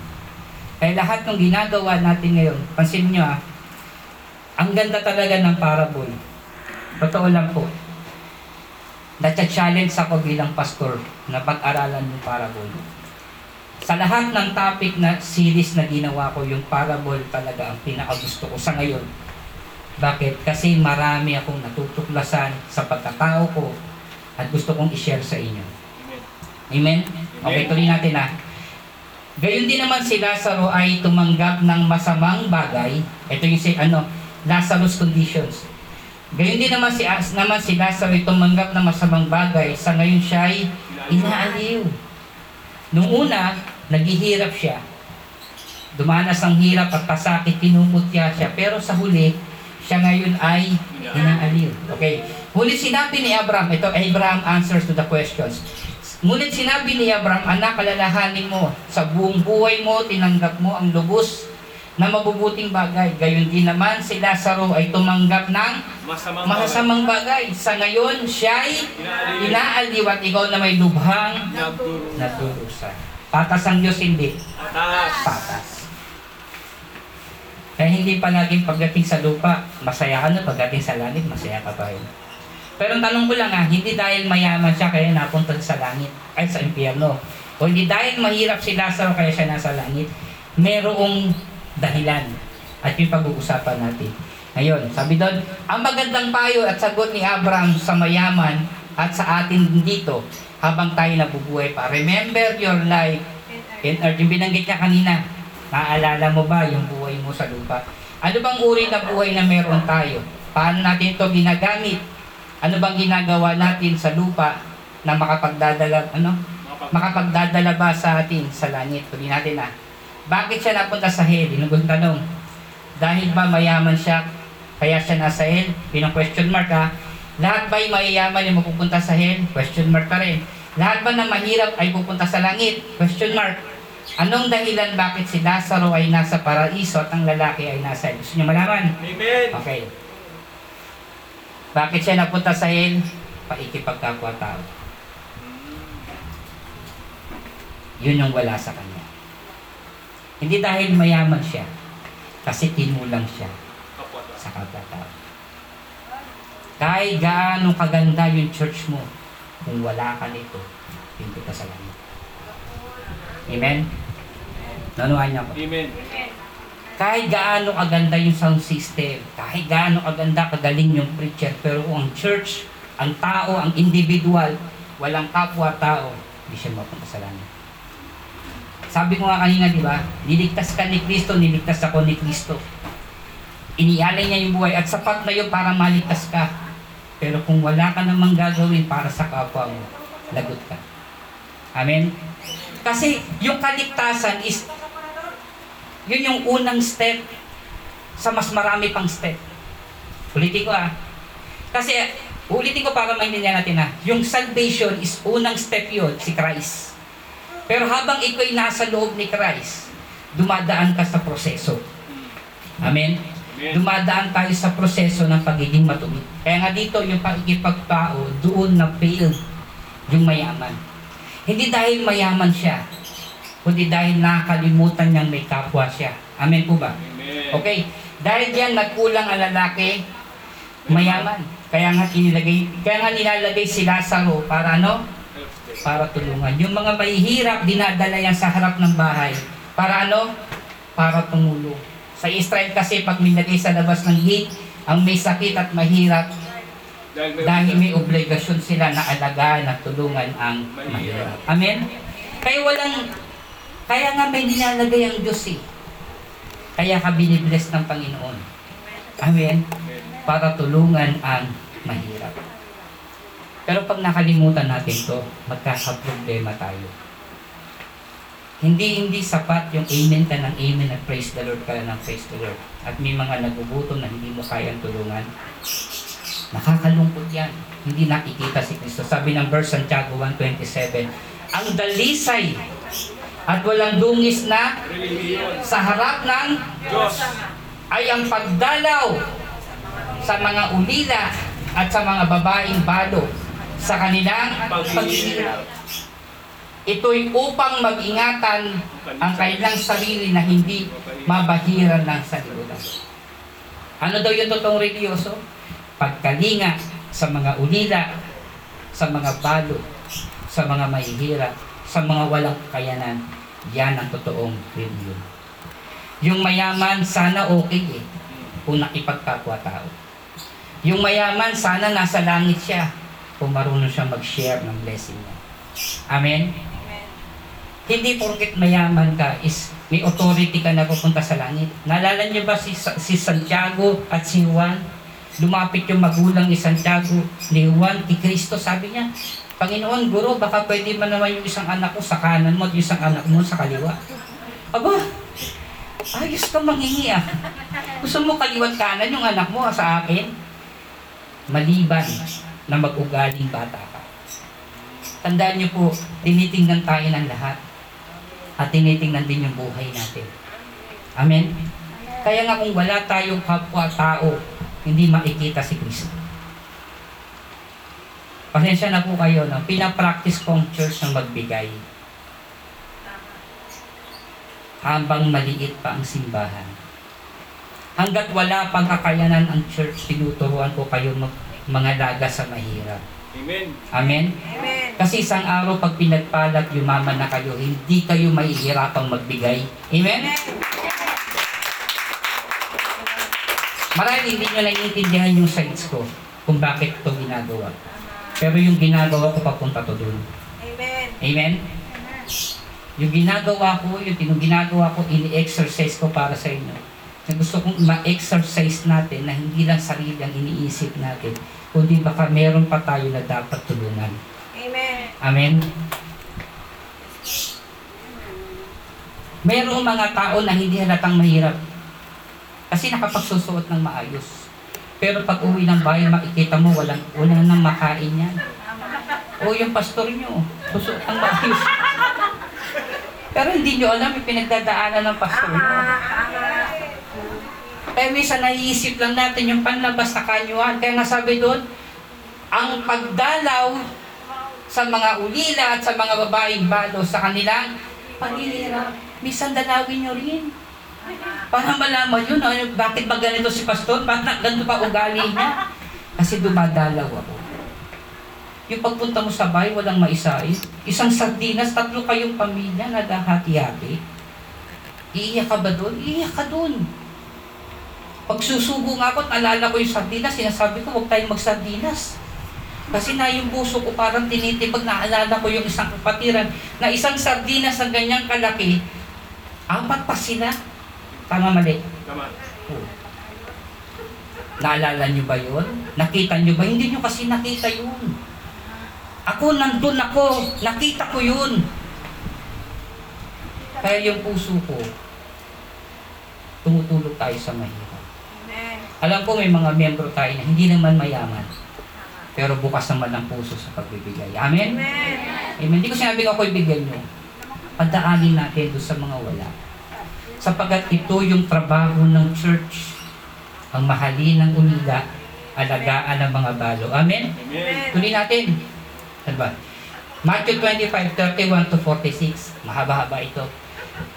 Kaya lahat ng ginagawa natin ngayon, pansin nyo ah, ang ganda talaga ng parable. Totoo lang po. Natcha-challenge ako bilang pastor na pag-aralan yung parable. Sa lahat ng topic na series na ginawa ko, yung parable talaga ang pinakagusto ko sa ngayon. Bakit? Kasi marami akong natutuklasan sa pagkatao ko at gusto kong i-share sa inyo. Amen? Okay, tuloy natin ah. Gayon din naman si Lazaro ay tumanggap ng masamang bagay. Ito yung si, ano, Lazarus conditions. Gayon din naman si, As- naman si Lazaro ay tumanggap ng masamang bagay. Sa ngayon siya ay inaaliw. Nung una, naghihirap siya. Dumanas ang hirap at pasakit, pinuputya siya. Pero sa huli, siya ngayon ay inaaliw. Okay. Ngunit sinabi ni Abraham, ito Abraham answers to the questions. Ngunit sinabi ni Abraham, anak, alalahanin mo, sa buong buhay mo, tinanggap mo ang lubos na mabubuting bagay. Gayon din naman si Lazaro ay tumanggap ng Masamang masasamang bagay. Sa ngayon, siya ay inaaliw at ikaw na may lubhang naturusan. Patas ang Diyos, hindi. Atas. Patas. Kaya hindi palaging pagdating sa lupa, masaya ka na, pagdating sa langit, masaya ka pa rin. Pero ang tanong ko lang ha, hindi dahil mayaman siya kaya napunta sa langit, ay sa impyerno. O hindi dahil mahirap si Lazaro kaya siya nasa langit. Merong dahilan. At yung pag-uusapan natin. Ngayon, sabi doon, ang magandang payo at sagot ni Abraham sa mayaman at sa atin dito habang tayo nabubuhay pa. Remember your life in earth. Yung binanggit niya kanina, naaalala mo ba yung buhay mo sa lupa? Ano bang uri na buhay na meron tayo? Paano natin ito ginagamit? Ano bang ginagawa natin sa lupa na makapagdadala, ano? Makapagdadala ba sa atin sa langit? Tuloy natin ah. Bakit siya napunta sa hell? Ang tanong. Dahil ba mayaman siya, kaya siya nasa hell? Yun ang question mark ha. Lahat ba'y mayayaman yung mapupunta sa hell? Question mark pa rin. Lahat ba na mahirap ay pupunta sa langit? Question mark. Anong dahilan bakit si Lazaro ay nasa paraiso at ang lalaki ay nasa hell? Gusto niyo malaman? Amen. Okay. Bakit siya napunta sa hell? Paikipagkapwa-tao. Yun yung wala sa kanya. Hindi dahil mayaman siya, kasi tinulang siya Kapwa. sa kapwa-tao. Kahit gaano kaganda yung church mo, kung wala ka nito, hindi ka sa langit. Amen? Nanuhan niya po. Amen. Kahit gaano kaganda yung sound system, kahit gaano kaganda kagaling yung preacher, pero ang church, ang tao, ang individual, walang kapwa-tao, hindi siya mapunta sa langit. Sabi ko nga kanina, di ba? Niligtas ka ni Kristo, niligtas ako ni Kristo. Inialay niya yung buhay at sapat na yun para maligtas ka. Pero kung wala ka namang gagawin para sa kapwa mo, lagot ka. Amen? Kasi yung kaligtasan is yun yung unang step sa mas marami pang step. Ulitin ko ah. Kasi ulitin ko para maintindihan natin ah. Yung salvation is unang step yun, si Christ. Pero habang ikaw'y nasa loob ni Christ, dumadaan ka sa proseso. Amen? Dumadaan tayo sa proseso ng pagiging matuwid. Kaya nga dito, yung pakikipagtao, doon na fail yung mayaman. Hindi dahil mayaman siya, kundi dahil nakakalimutan niyang may kapwa siya. Amen po ba? Amen. Okay. Dahil diyan nagkulang ang lalaki, mayaman. Kaya nga inilagay, kaya nga nilalagay si Lazaro para ano? Para tulungan. Yung mga mahihirap, dinadala yan sa harap ng bahay. Para ano? Para tumulong. Sa Israel kasi pag nilagay sa labas ng gate, ang may sakit at mahirap, Dahil may, dahil may obligasyon sila na alagaan at tulungan ang mahirap. Amen? Kaya walang, kaya nga may nilalagay ang Diyos eh. Kaya ka binibless ng Panginoon. Amen? Amen. Para tulungan ang mahirap. Pero pag nakalimutan natin to, magkakaproblema tayo. Hindi hindi sapat yung amen ka ng amen at praise the Lord ka ng praise the Lord. At may mga nagugutom na hindi mo kayang tulungan. Nakakalungkot yan. Hindi nakikita si Kristo. Sabi ng verse Santiago 1.27, Ang dalisay at walang dungis na sa harap ng Diyos. ay ang pagdalaw sa mga ulila at sa mga babaeng balo sa kanilang paghihirap. Ito'y upang mag-ingatan ang kanilang sarili na hindi mabahiran ng salimutan. Ano daw yung totoong religyoso? Pagkalinga sa mga ulila, sa mga balo, sa mga mahihirap, sa mga walang kakayanan. Yan ang totoong religion. Yung mayaman, sana okay eh, kung nakipagkapwa-tao. Yung mayaman, sana nasa langit siya, kung marunong siya mag-share ng blessing niya. Amen? Hindi porket mayaman ka is may authority ka na pupunta sa langit. Naalala niyo ba si, si Santiago at si Juan? Lumapit yung magulang ni Santiago, ni Juan, kay Kristo. Sabi niya, Panginoon, Guro, baka pwede man naman yung isang anak ko sa kanan mo at yung isang anak mo sa kaliwa. Aba, ayos ka manghingi ah. Gusto mo kaliwat kanan yung anak mo sa akin? Maliban na mag-ugaling bata ka. Tandaan niyo po, tinitingnan tayo ng lahat. At tinitingnan din yung buhay natin. Amen? Kaya nga kung wala tayong kapwa-tao, hindi makikita si Kristo. Pasensya na po kayo, no? pinapractice ko ang church ng magbigay. Habang maliit pa ang simbahan. Hanggat wala pang kakayanan ang church, tinuturuan ko kayo mag, mga daga sa mahirap. Amen. Amen? Amen. Kasi isang araw pag pinagpalat, yumaman na kayo, hindi kayo mahihirapang magbigay. Amen? Marami hindi nyo naiintindihan yung sides ko kung bakit ito ginagawa. Pero yung ginagawa ko papunta to doon. Amen. Amen? Yung ginagawa ko, yung tinong ginagawa ko, ini-exercise ko para sa inyo. Na gusto kong ma-exercise natin na hindi lang sarili ang iniisip natin, kundi baka meron pa tayo na dapat tulungan. Amen. Amen? Mayroong mga tao na hindi halatang mahirap kasi nakapagsusuot ng maayos. Pero pag uwi ng bahay, makikita mo walang, wala nang makain yan. O yung pastor nyo, susuot ng maayos. Pero hindi nyo alam yung pinagdadaanan ng pastor nyo. Kaya minsan naiisip lang natin yung panlabas na kanyuan. Kaya nga sabi doon, ang pagdalaw sa mga ulila at sa mga babaeng balo sa kanilang panghihirap. Minsan dalawin nyo rin. Para malaman yun, ano, bakit ba ganito si pastor? Bakit na, ganito pa ugali niya? Kasi dumadalaw ako. Yung pagpunta mo sa bahay, walang maisain. Isang sardinas, tatlo kayong pamilya, naghahati-hati. Iiyak ka ba doon? Iiyak ka doon. Pag susubo nga ako at alala ko yung sardinas, sinasabi ko, huwag tayong magsardinas. Kasi na yung puso ko parang tinitibag, naalala ko yung isang kapatiran na isang sardinas na ganyang kalaki, apat pa sila. Tama mali. Tama. Oh. Naalala nyo ba yun? Nakita nyo ba? Hindi nyo kasi nakita yun. Ako nandun ako. Nakita ko yun. Kaya yung puso ko, tumutulog tayo sa mahirap. Amen. Alam ko may mga membro tayo na hindi naman mayaman. Pero bukas naman ang puso sa pagbibigay. Amen? Amen. Amen. Hindi ko sinabi ako ibigay nyo. Padaanin natin doon sa mga wala. Sapagat ito yung trabaho ng church. Ang mahalin ng unila, alagaan ng mga balo. Amen? Amen. Tuloy natin. Ano ba? Matthew 25, 31 to 46. Mahaba-haba ito.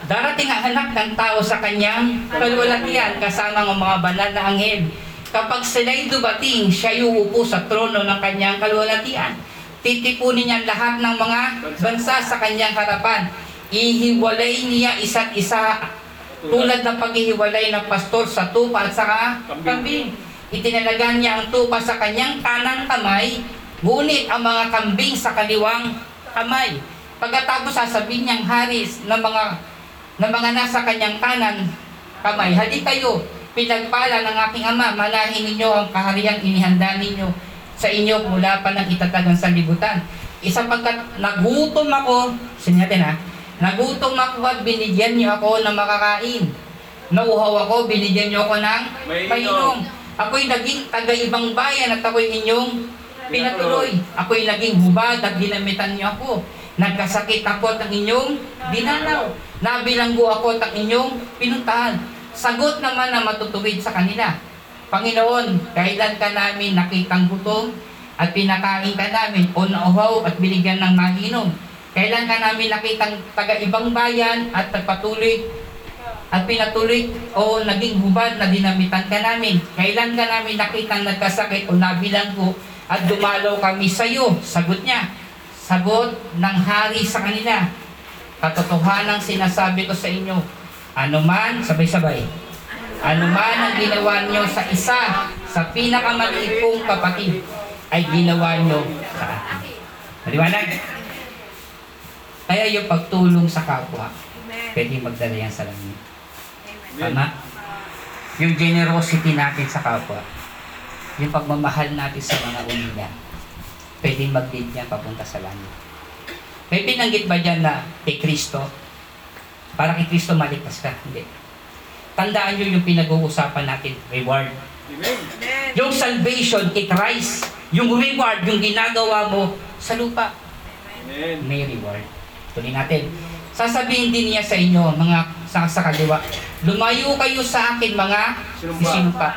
Darating ang anak ng tao sa kanyang kalwalatian kasama ng mga banal na anghel. Kapag sila'y dumating, siya uupo sa trono ng kanyang kalwalatian. Titipunin niya lahat ng mga bansa sa kanyang harapan. Ihiwalay niya isa't isa tulad ng paghihiwalay ng pastor sa tupa at saka kambing. Itinalagan niya ang tupa sa kanyang kanang kamay, ngunit ang mga kambing sa kaliwang kamay. Pagkatapos sasabihin niyang haris ng mga ng mga nasa kanyang kanan kamay, hali kayo, pinagpala ng aking ama, manahin ninyo ang kahariang inihanda ninyo sa inyo mula pa ng itatagang sanlibutan. Isa pagkat nagutom ako, sinyatin ha, nagutom ako at binigyan niyo ako ng makakain. Nauhaw ako, binigyan niyo ako ng painom. Ako'y naging taga-ibang bayan at ako'y inyong pinatuloy. Ako'y naging hubad at ginamitan niyo ako. Nagkasakit ako at ang inyong dinalaw. Nabilanggo ako at ang inyong pinuntahan. Sagot naman na matutuwid sa kanila. Panginoon, kailan ka namin nakitang gutom at pinakain ka namin o nauhaw at binigyan ng mainom? Kailan ka namin nakitang taga-ibang bayan at nagpatuloy at pinatuloy o naging hubad na dinamitan ka namin? Kailan ka namin nakitang nagkasakit o nabilanggo at dumalaw kami sa iyo? Sagot niya, sagot ng hari sa kanila. Katotohanang sinasabi ko sa inyo, anuman, sabay-sabay, anuman ang ginawa nyo sa isa, sa pinakamaliit kong kapatid, ay ginawa nyo sa akin. Maliwanag? Kaya yung pagtulong sa kapwa, pwede magdala yan sa langit. Amen. Tama? Yung generosity natin sa kapwa, yung pagmamahal natin sa mga umila, pwedeng mag-lead yan papunta sa langit. May binanggit ba dyan na kay Kristo? Para kay Kristo maligtas ka? Hindi. Tandaan nyo yung pinag-uusapan natin, reward. Amen. Amen. Yung salvation, it rise. Yung reward, yung ginagawa mo sa lupa, Amen. may reward. Tuloy natin. Sasabihin din niya sa inyo, mga sa, sa kaliwa, lumayo kayo sa akin, mga Sinumpa. sinumpa.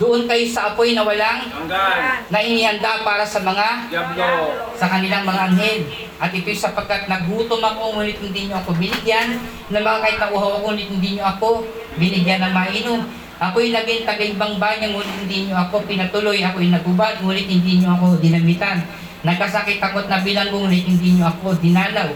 Doon kayo sa apoy na walang Hanggan. na inihanda para sa mga Diablo. sa kanilang mga anghel. At ito'y sapagkat nagutom ako, ngunit hindi niyo ako binigyan, na mga kahit nauhaw ako, ngunit hindi niyo ako binigyan ng mainom. Ako'y naging tagaibang bayan, ngunit hindi niyo ako pinatuloy. Ako'y nagubad, ngunit hindi niyo ako dinamitan. Nagkasakit ako't nabilanggo, ngunit hindi niyo ako dinalaw.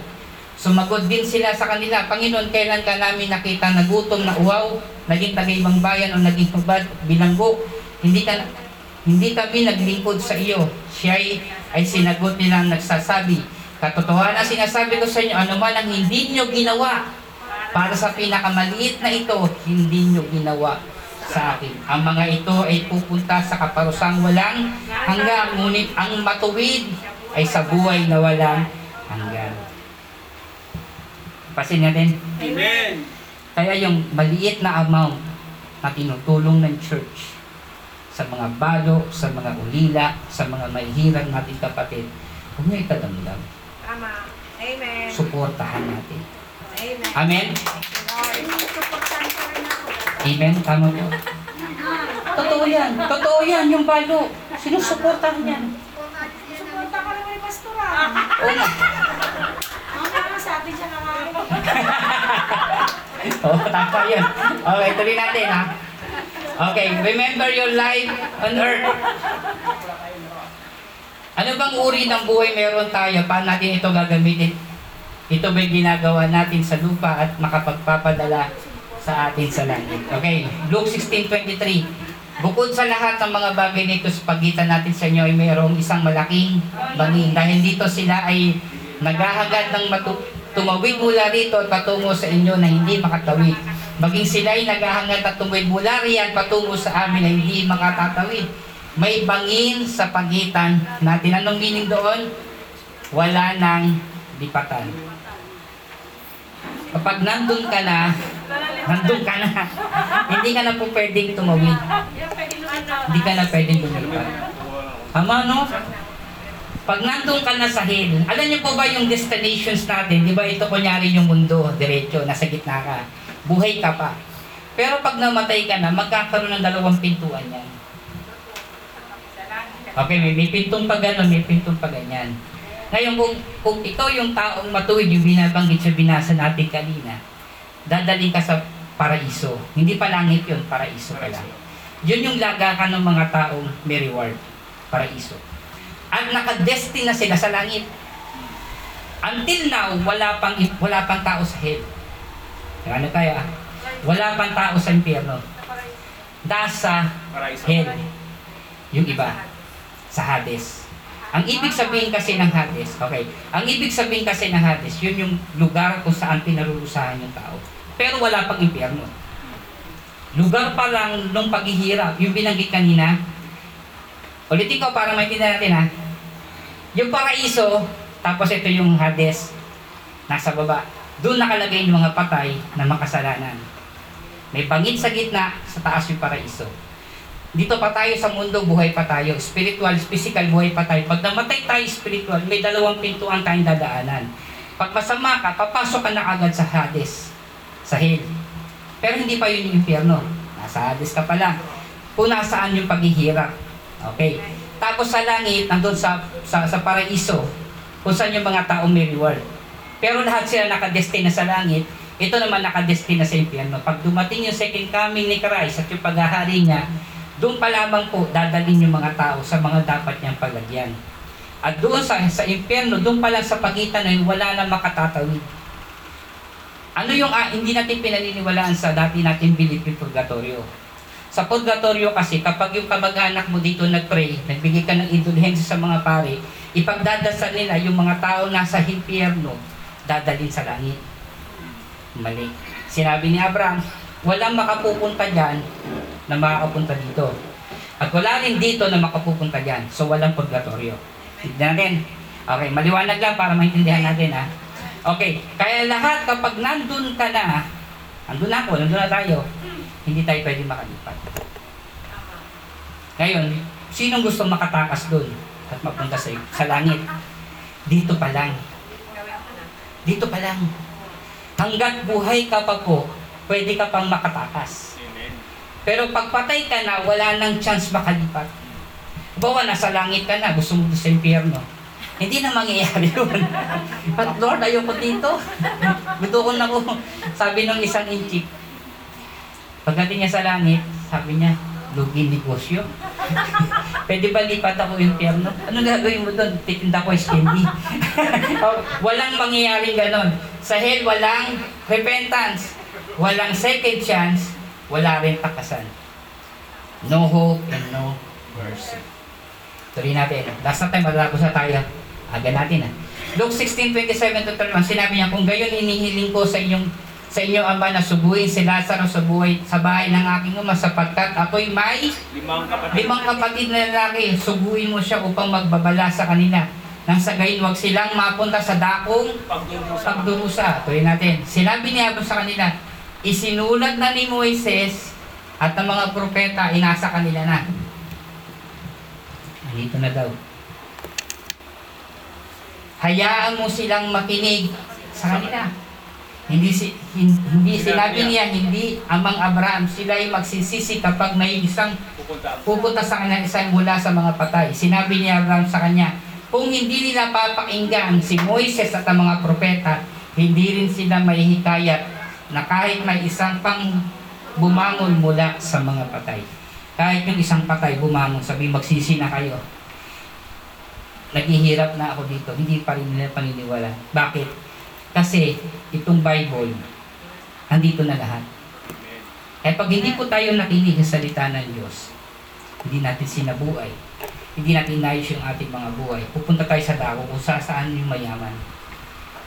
Sumagot din sila sa kanila, Panginoon, kailan ka namin nakita na gutom na uhaw, naging tagaibang bayan o naging hubad, bilanggo, hindi ka hindi kami naglingkod sa iyo. Siya ay, ay sinagot nilang nagsasabi, Katotohanan sinasabi ko sa inyo, ano man ang hindi nyo ginawa para sa pinakamaliit na ito, hindi nyo ginawa sa akin. Ang mga ito ay pupunta sa kaparusang walang hanggang, ngunit ang matuwid ay sa buhay na walang hanggan. Pasin natin. Amen. Kaya yung maliit na amount na tinutulong ng church sa mga balo, sa mga ulila, sa mga mahihirang nating kapatid, huwag niyo itadamdam. Tama. Amen. Suportahan natin. Amen. Amen? Amen? Tama po. Totoo yan. Totoo yan, yung balo. Sinusuportahan yan. Suporta ka naman ni Pastor ah. Oo nga. Mamaya sa atin siya kakain. Oo, tama yun. Okay, tuloy natin ha. Okay, remember your life on earth. Ano bang uri ng buhay meron tayo? Paano natin ito gagamitin? Ito ba'y ginagawa natin sa lupa at makapagpapadala sa atin sa langit? Okay, Luke 16.23 Bukod sa lahat ng mga bagay nito sa pagitan natin sa inyo ay mayroong isang malaking bangin. Dahil dito sila ay naghahagad ng matu- tumawid mula rito at patungo sa inyo na hindi makatawid. Maging sila ay naghahangad at tumawid mula riyan patungo sa amin na hindi makatatawid. May bangin sa pagitan natin. Anong meaning doon? Wala nang lipatan. Kapag nandun ka na, nandun ka na, hindi ka na po pwedeng tumawid. Hindi ka na pwedeng lumipat. Tama, no? Pag nandun ka na sa hill, alam niyo po ba yung destinations natin? Di ba ito kunyari yung mundo, diretso, nasa gitna ka. Buhay ka pa. Pero pag namatay ka na, magkakaroon ng dalawang pintuan yan. Okay, may, may pintong pa gano'n, may pintong pa ganyan. Ngayon, kung, kung ikaw yung taong matuwid, yung binabanggit sa binasa natin kanina, dadaling ka sa paraiso. Hindi pa langit yun, paraiso pa lang. Yun yung lagakan ng mga taong may reward, paraiso. At nakadestin na sila sa langit. Until now, wala pang wala pang tao sa hell. Ano kaya? Wala pang tao sa impyerno. Nasa hell. Yung iba. Sa Hades. Ang ibig sabihin kasi ng Hades, okay, ang ibig sabihin kasi ng Hades, yun yung lugar kung saan pinarurusahan yung tao. Pero wala pang impyerno. Lugar pa lang nung paghihirap, yung binanggit kanina, ulitin ko para maintindihan natin ha. Yung paraiso, tapos ito yung Hades, nasa baba. Doon nakalagay yung mga patay na makasalanan. May pangit sa gitna, sa taas yung paraiso. Dito pa tayo sa mundo, buhay pa tayo. Spiritual, physical, buhay pa tayo. Pag namatay tayo spiritual, may dalawang pintuan tayong dadaanan. Pag masama ka, papasok ka na agad sa Hades, sa hell. Pero hindi pa yun yung impyerno. Nasa Hades ka pa lang. kung nasaan yung paghihirap. Okay. Tapos sa langit, nandun sa, sa, sa paraiso, kung saan yung mga taong may reward. Pero lahat sila nakadestina sa langit, ito naman nakadestina sa impyerno. Pag dumating yung second coming ni Christ at yung paghahari niya, doon pa lamang po dadalhin yung mga tao sa mga dapat niyang paglagyan. At doon sa, sa impyerno, doon pa lang sa pagitan na wala na makatatawid. Ano yung ah, hindi natin pinaniniwalaan sa dati natin bilip yung purgatorio? Sa purgatorio kasi, kapag yung kamag-anak mo dito nag-pray, nagbigay ka ng indulhensya sa mga pare, ipagdadasal nila yung mga tao nasa impyerno, dadalhin sa langit. Mali. Sinabi ni Abraham, walang makapupunta dyan na makakapunta dito. At wala rin dito na makapupunta dyan. So, walang purgatorio. Tignan natin. Okay, maliwanag lang para maintindihan natin ha. Okay, kaya lahat kapag nandun ka na, nandun na ako, nandun na tayo, hindi tayo pwede makalipat. Ngayon, sinong gusto makatakas doon at mapunta sa, sa langit? Dito pa lang. Dito pa lang. Hanggat buhay ka pa po, pwede ka pang makatakas. Pero pag patay ka na, wala nang chance makalipat. Bawa, nasa langit ka na, gusto mo sa impyerno. Hindi na mangyayari yun. But Lord, ayoko dito. Gusto ko na ko. Sabi ng isang inchik. Pagdating niya sa langit, sabi niya, lugi negosyo. Pwede ba lipat ako impyerno? Ano gagawin mo doon? Titinda ko ice candy. Oh, walang mangyayaring ganon. Sa hell, walang repentance. Walang second chance. Wala rin takasan. No hope and no mercy. Tuloy natin. Last na time, malagos na tayo. Aga natin ah. Luke 16:27 to 31, sinabi niya, kung gayon hinihiling ko sa inyong sa inyo ama na subuhin si Lazaro sa buhay sa bahay ng aking ama sapagkat ako'y may Limang kapatid. limang kapatid na lalaki subuhin mo siya upang magbabala sa kanila nang sa gayon wag silang mapunta sa dakong Pagdurusa. pagdurusa. Tuloy natin. Sinabi niya sa kanila, isinulat na ni Moises at ng mga propeta, inasa kanila na. Dito na daw. Hayaan mo silang makinig sa kanila. Hindi si hin- hindi sinabi niya hindi amang Abraham sila ay magsisisi kapag may isang Pupunta. sa kanya isang mula sa mga patay. Sinabi ni Abraham sa kanya, kung hindi nila papakinggan si Moises at ang mga propeta, hindi rin sila mahihikayat na kahit may isang pang bumangon mula sa mga patay. Kahit yung isang patay bumangon, sabi magsisi na kayo. Naghihirap na ako dito, hindi pa rin nila paniniwala. Bakit? Kasi itong Bible, andito na lahat. Kaya pag hindi po tayo nakinig sa salita ng Diyos, hindi natin sinabuhay, hindi natin inayos yung ating mga buhay, pupunta tayo sa dako kung sa saan yung mayaman.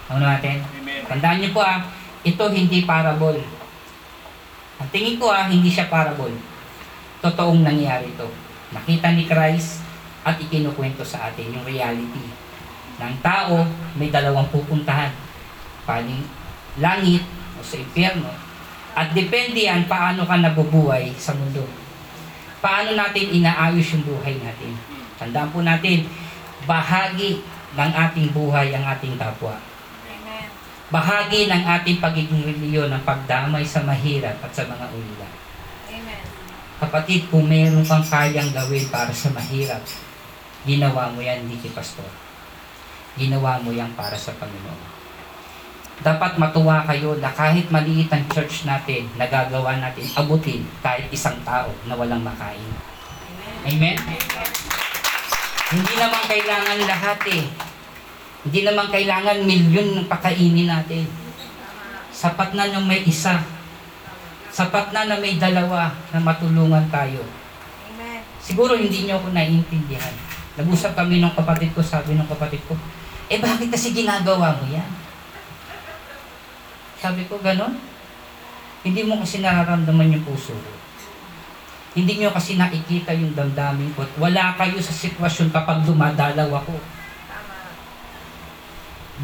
Ano natin? Amen. Tandaan niyo po ah, ito hindi parable. Ang tingin ko ah, hindi siya parable. Totoong nangyari ito. Nakita ni Christ at ikinukwento sa atin yung reality ng tao may dalawang pupuntahan. Paling langit o sa impyerno. At depende yan paano ka nabubuhay sa mundo. Paano natin inaayos yung buhay natin. Tandaan po natin, bahagi ng ating buhay ang ating kapwa. Amen. Bahagi ng ating pagiging reliyon ang pagdamay sa mahirap at sa mga ulila. Amen. Kapatid, kung meron kang kayang gawin para sa mahirap, ginawa mo yan, hindi kay pastor. Ginawa mo yan para sa Panginoon. Dapat matuwa kayo na kahit maliit ang church natin, nagagawa natin abutin kahit isang tao na walang makain. Amen? Hindi naman kailangan lahat eh. Hindi naman kailangan milyon ng pakainin natin. Sapat na nung may isa. Sapat na na may dalawa na matulungan tayo. Amen. Siguro hindi niyo ako naiintindihan. Nag-usap kami ng kapatid ko, sabi ng kapatid ko, eh bakit kasi ginagawa mo yan? Sabi ko, ganon? Hindi mo kasi nararamdaman yung puso ko. Hindi niyo kasi nakikita yung damdamin ko. at Wala kayo sa sitwasyon kapag dumadalaw ako.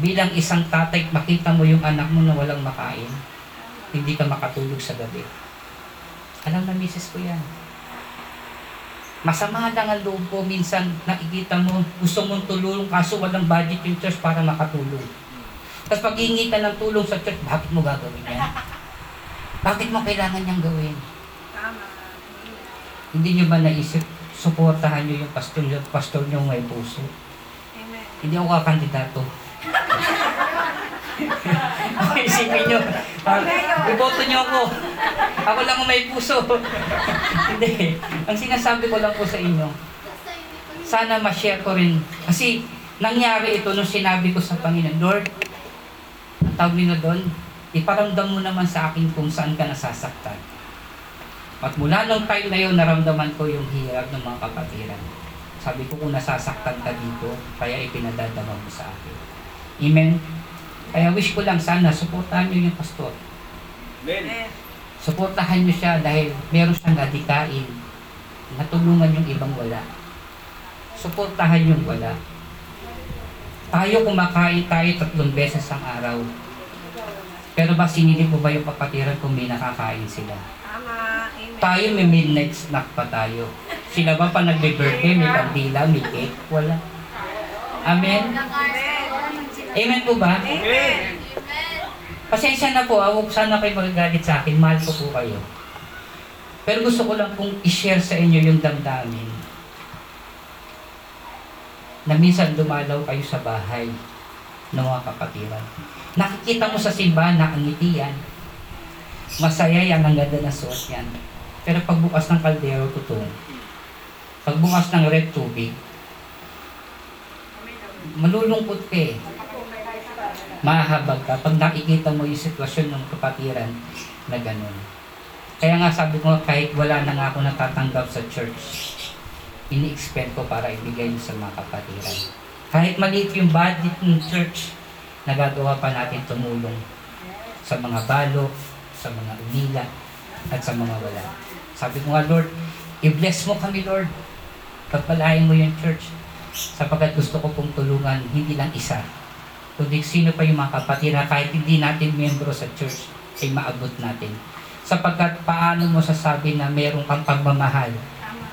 Bilang isang tatay, makita mo yung anak mo na walang makain. Hindi ka makatulog sa gabi. Alam na misis ko yan. Masama lang ang loob ko minsan nakikita mo, gusto mong tulong kaso walang budget yung church para makatulong. Tapos pag hihingi ka ng tulong sa church, bakit mo gagawin yan? Bakit mo kailangan niyang gawin? Tama. Hindi nyo ba naisip, suportahan nyo yung pastor nyo, pastor nyo may puso? Amen. Hindi ako kakandidato. Isipin ah, iboto nyo ako. Ako lang ang may puso. Hindi. Ang sinasabi ko lang po sa inyo, sana ma-share ko rin. Kasi nangyari ito nung sinabi ko sa Panginoon, Lord, ang tawag nila doon, iparamdam mo naman sa akin kung saan ka nasasaktan. At mula nung time na yun, naramdaman ko yung hirap ng mga kapatiran. Sabi ko kung nasasaktan ka dito, kaya ipinadadama mo sa akin. Amen? Kaya wish ko lang sana, suportahan nyo yung pastor. Amen. Suportahan nyo siya dahil meron siyang nadikain. Natulungan yung ibang wala. Suportahan yung wala. Tayo kumakain tayo tatlong beses ang araw. Pero ba sinili po ba yung kapatiran kung may nakakain sila? Tama. Amen. Tayo may midnight snack pa tayo. Sila ba pa nagbe-birthday, may kandila, may cake? Wala. Amen? Amen. Po ba? Amen. Pasensya na po, ah, huwag sana kayo magagalit sa akin. Mahal ko po kayo. Pero gusto ko lang pong i-share sa inyo yung damdamin na minsan dumalaw kayo sa bahay ng mga kapatiran. Nakikita mo sa simbahan na ang ngiti yan. Masaya yan, ang ganda na suot yan. Pero pagbukas ng kaldero, totoo. Pagbukas ng red tubig, malulungkot ka eh. Mahahabag ka pag nakikita mo yung sitwasyon ng kapatiran na ganun. Kaya nga sabi ko kahit wala na nga ako natatanggap sa church, ini-expect ko para ibigay sa mga kapatiran. Kahit maliit yung budget ng church, nagagawa pa natin tumulong sa mga balo, sa mga unila, at sa mga wala. Sabi ko nga, Lord, i-bless mo kami, Lord. Pagpalain mo yung church. Sapagkat gusto ko pong tulungan, hindi lang isa, kundi sino pa yung mga kapatid na kahit hindi natin membro sa church, ay maabot natin. Sapagkat paano mo sasabi na meron kang pagmamahal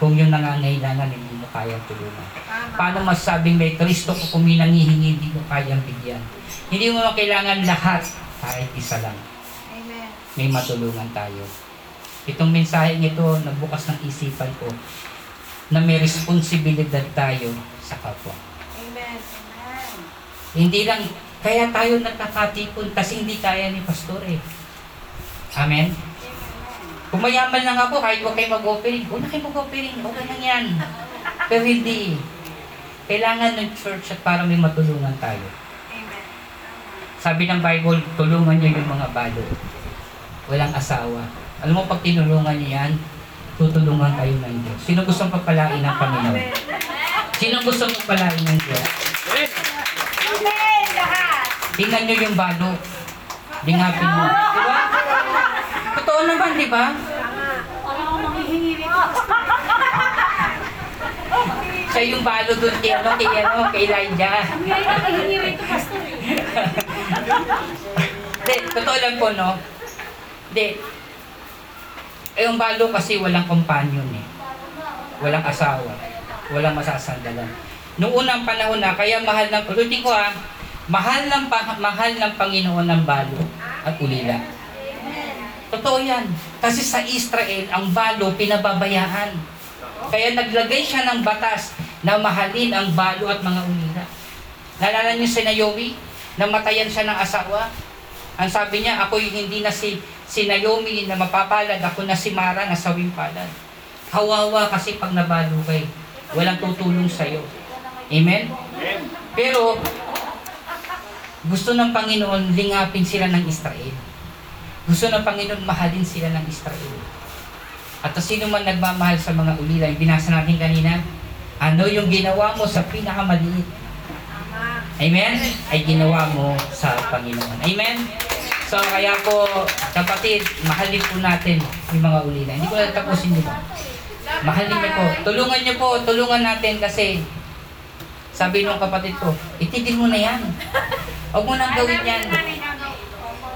kung yung nangangailangan hindi mo kayang tulungan? Paano masasabing may Kristo kung may nangihingi hindi mo kayang bigyan? Hindi mo kailangan lahat, kahit isa lang. Amen. May matulungan tayo. Itong mensaheng ito, nagbukas ng isipan ko na may responsibilidad tayo sa kapwa. Amen. Amen. Hindi lang, kaya tayo nagkakatipon kasi hindi kaya ni pastor eh. Amen? Kung mayaman lang ako, kahit huwag kayo mag-offering, huwag na kayo mag-offering, okay lang yan. Pero hindi. Kailangan ng church at para may matulungan tayo. Amen. Sabi ng Bible, tulungan niyo yung mga balo. Walang asawa. Alam mo, pag tinulungan niyo yan, tutulungan kayo ng Diyos. Sino gustong pagpalain ng Panginoon? Sino gustong pagpalain ng Diyos? Amen. Lahat. Tingnan nyo yung balo. Dingapin mo. Di ba? Totoo naman, di ba? Siya yung balo doon kay ano, kay ano, kay Elijah. Hindi, totoo lang po, no? Hindi. Eh, yung balo kasi walang companion eh. Walang asawa. Walang masasandalan. Noong unang panahon na, kaya mahal ng, ulitin ko ah, mahal ng, mahal ng Panginoon ng balo at ulila. Totoo yan. Kasi sa Israel, ang balo pinababayaan. Kaya naglagay siya ng batas na mahalin ang balo at mga ulila. Nalala niyo si Naomi? Namatayan siya ng asawa. Ang sabi niya, ako yung hindi na si, si Naomi na mapapalad, ako na si Mara na sawing palad. Kawawa kasi pag nabalo kay, walang tutulong sa'yo. Amen? Amen. Pero, gusto ng Panginoon lingapin sila ng Israel. Gusto ng Panginoon mahalin sila ng Israel. At sino man nagmamahal sa mga ulila, yung binasa natin kanina, ano yung ginawa mo sa pinakamaliit? Amen? Ay ginawa mo sa Panginoon. Amen? So, kaya po, kapatid, mahalin po natin yung mga ulila. Hindi ko na tapusin dito. Mahalin niyo po. Tulungan niyo po. Tulungan natin kasi sabi nung kapatid ko, itigil mo na yan. Huwag mo nang gawin yan.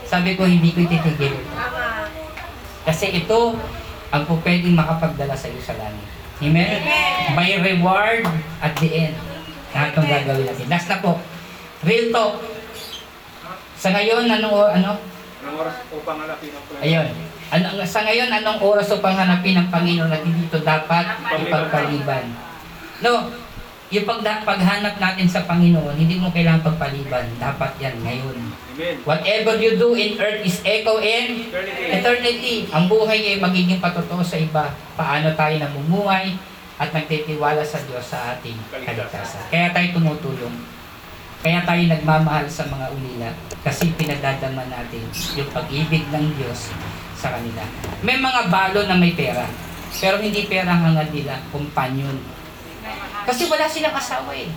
Sabi ko, hindi ko ititigil. Tama. Kasi ito ang po pwedeng makapagdala sa iyo sa langit. Amen? May reward at the end. Lahat ng gagawin natin. Last na po. Real talk. Sa ngayon, ano, ano? Anong oras upang hanapin ang Panginoon? Ayun. Ano, sa ngayon, anong oras upang hanapin ng Panginoon na dito dapat ipagpaliban? No, yung pag, paghanap natin sa Panginoon, hindi mo kailangan pagpaliban. Dapat yan ngayon. Amen. Whatever you do in earth is echo in Eternity. eternity. Ang buhay ay magiging patotoo sa iba. Paano tayo namumuhay at nagtitiwala sa Diyos sa ating kaligtasan. Kaya tayo tumutulong. Kaya tayo nagmamahal sa mga ulila kasi pinagdadama natin yung pag-ibig ng Diyos sa kanila. May mga balo na may pera, pero hindi pera ang hangad nila, kumpanyon. Kasi wala silang asawa eh.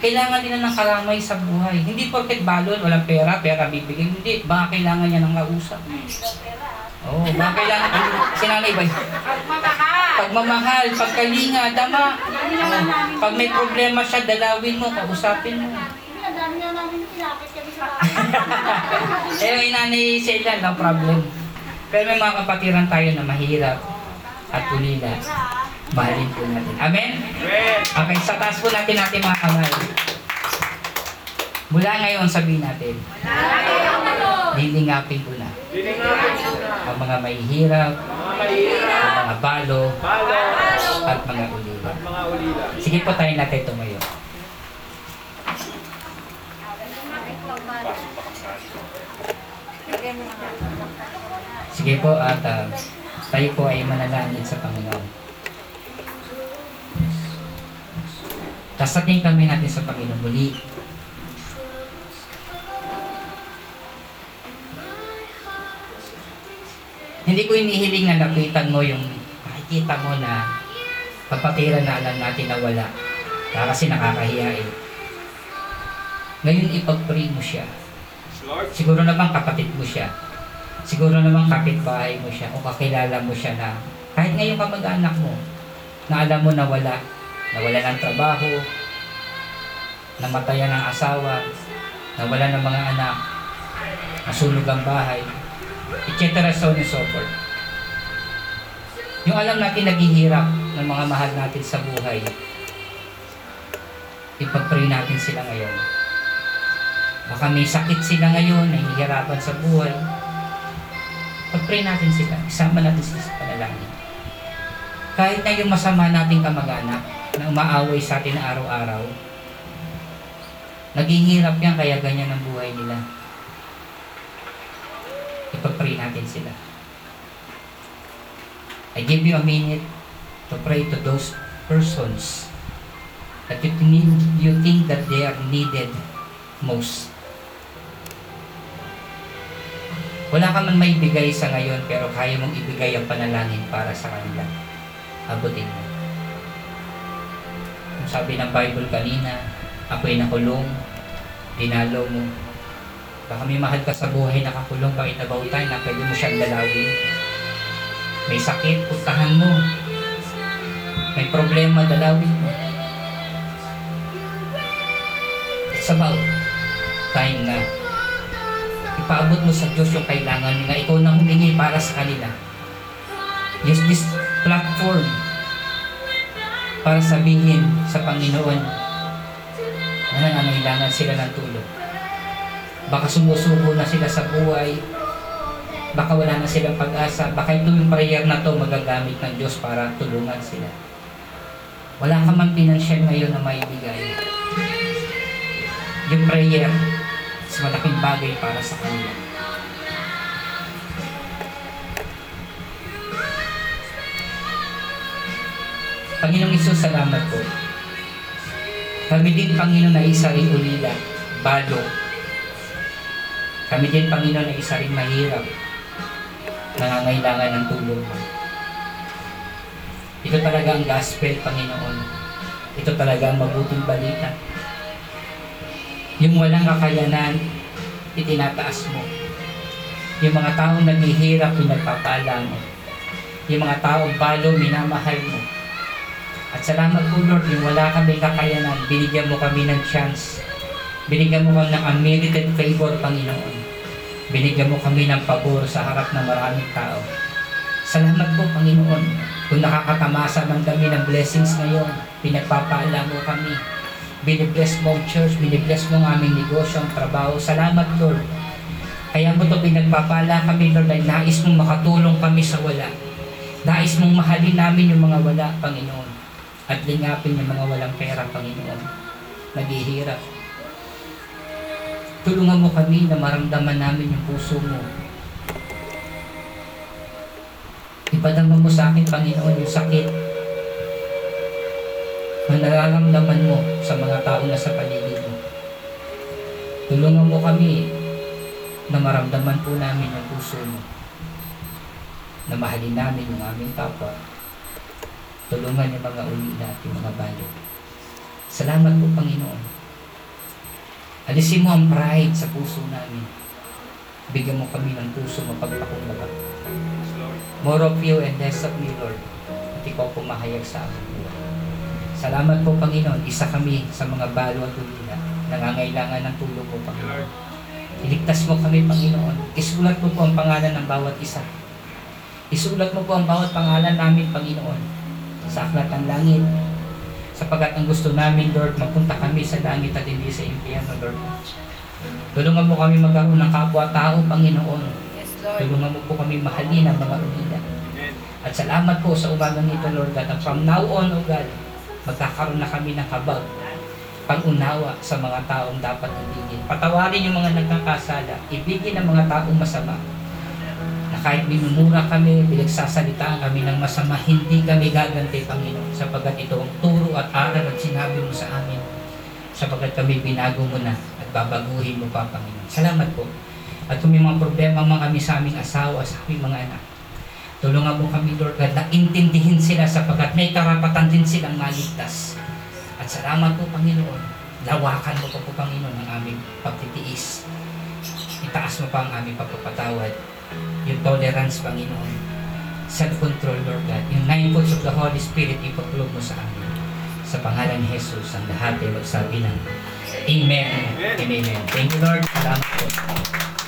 Kailangan nila ng karamay sa buhay. Hindi porket balon, walang pera, pera bibigyan. Hindi, baka kailangan niya ng kausap. Oo, oh, baka kailangan, sinanay ba? Pagmamahal. Pagmamahal, pagkalinga, tama. Oo. Pag may problema siya, dalawin mo, kausapin mo. Dami na namin pinapit kami sa bahay. Eh, yung nanay sila, no problem. Pero may mga kapatiran tayo na mahirap at ulila. Mahalin po natin. Amen? Amen. Okay, sa taas po natin natin mga kamay. Mula ngayon, sabihin natin, lilingapin ko na Diningapin mo na. ang mga mahihirap, Mga mahirap. ang mga balo, at mga ulila. At mga ulila. Sige po tayo natin tumayo. Sige po at ah, tayo po ay manalangin sa Panginoon. Tasating kami natin sa Panginoon muli. Hindi ko inihiling na lapitan mo yung makikita mo na kapatiran na alam natin na wala. Kasi nakakahiya eh. Ngayon ipag-pray mo siya. Siguro naman kapatid mo siya. Siguro naman kapitbahay mo siya o kakilala mo siya na kahit ngayon kamag-anak mo na alam mo na wala, na wala ng trabaho, namatayan ng asawa, na wala ng mga anak, nasunog ang bahay, etc. so on and so forth. Yung alam natin naghihirap ng mga mahal natin sa buhay, ipag-pray natin sila ngayon. Baka may sakit sila ngayon, nahihirapan sa buhay. Pag-pray natin sila, isama natin sila sa panalangin. Kahit na yung masama nating kamag-anak na umaaway sa atin na araw-araw, naghihirap yan kaya ganyan ang buhay nila. Ipag-pray natin sila. I give you a minute to pray to those persons that you, need, you think that they are needed most. Wala ka man may bigay sa ngayon pero kaya mong ibigay ang panalangin para sa kanila. Abutin mo. Sabi ng Bible kanina, ako'y nakulong, dinalo mo. Baka may mahal ka sa buhay nakakulong, bakit about time na pwede mo siyang dalawin. May sakit, puntahan mo. May problema, dalawin mo. It's about time na ipaabot mo sa Diyos yung kailangan na ikaw na humingi para sa kanila. Use this platform para sabihin sa Panginoon na nangangailangan sila ng tulong. Baka sumusuko na sila sa buhay, baka wala na silang pag-asa, baka ito prayer na to magagamit ng Diyos para tulungan sila. Wala ka man pinansyal ngayon na maibigay. Yung prayer, is malaking bagay para sa kanila. Panginoong Isus, salamat po. Kami din, Panginoon, na isa rin ulila, balo. Kami din, Panginoon, na isa rin mahirap, nangangailangan ng tulong mo. Ito talaga ang gospel, Panginoon. Ito talaga ang mabuting balita. Yung walang kakayanan, itinataas mo. Yung mga taong naghihirap, pinagpapala mo. Yung mga taong balo, minamahal mo. At salamat po Lord, yung wala kami kakayanan, binigyan mo kami ng chance. Binigyan mo kami ng unmerited favor, Panginoon. Binigyan mo kami ng pabor sa harap ng maraming tao. Salamat po, Panginoon. Kung nakakatamasa man kami ng blessings ngayon, pinagpapaala mo kami. Binibless mo ang church, binibless mo ang aming negosyo, ang trabaho. Salamat, Lord. Kaya mo ito pinagpapala kami, Lord, dahil nais mong makatulong kami sa wala. Nais mong mahalin namin yung mga wala, Panginoon. At lingapin yung mga walang pera, Panginoon. Naghihirap. Tulungan mo kami na maramdaman namin yung puso mo. Ipadama mo sa akin, Panginoon, yung sakit na nararamdaman mo sa mga tao na sa paligid mo. Tulungan mo kami na maramdaman po namin yung puso mo. Na mahalin namin yung aming kapwa. Tulungan yung mga uli natin, mga bayo. Salamat po, Panginoon. Alisin mo ang pride sa puso namin. Bigyan mo kami ng puso mapagpakumbaba. More of you and less of me, Lord. At ikaw pumahayag sa amin. Salamat po, Panginoon. Isa kami sa mga balo at ulila. Nangangailangan ng tulong mo, Panginoon. Iligtas mo kami, Panginoon. Isulat mo po ang pangalan ng bawat isa. Isulat mo po ang bawat pangalan namin, Panginoon. Sa aklat ng langit. Sapagat ang gusto namin, Lord, mapunta kami sa langit at hindi sa impyerno, Lord. Tulungan mo kami magkaroon ng kapwa-tao, Panginoon. Yes, Lord. Tulungan mo po kami mahalin ang mga ulila. At salamat po sa umagang nito, Lord God. From now on, O God, magkakaroon na kami ng kabag, pag-unawa sa mga taong dapat ibigin. Patawarin yung mga nagkakasala. Ibigin ang mga taong masama. Kahit minumura kami, pinagsasalitaan kami ng masama, hindi kami gaganti, Panginoon. Sapagat ito ang turo at aral at sinabi mo sa amin. Sapagat kami binago mo na at babaguhin mo pa, Panginoon. Salamat po. At kung may mga problema mga kami sa aming asawa, sa aming mga anak, Tulungan mo kami, Lord God, na intindihin sila sapagkat may karapatan din silang maligtas. At salamat po, Panginoon. Lawakan mo po po, Panginoon, ang aming pagtitiis. Itaas mo pa ang aming pagpapatawad. Yung tolerance, Panginoon. Self-control, Lord God. Yung nine fruits of the Holy Spirit, ipagkulog mo sa amin. Sa pangalan ni Jesus, ang lahat ay magsabi ng Amen. Amen. Amen. Thank you, Lord. Salamat po.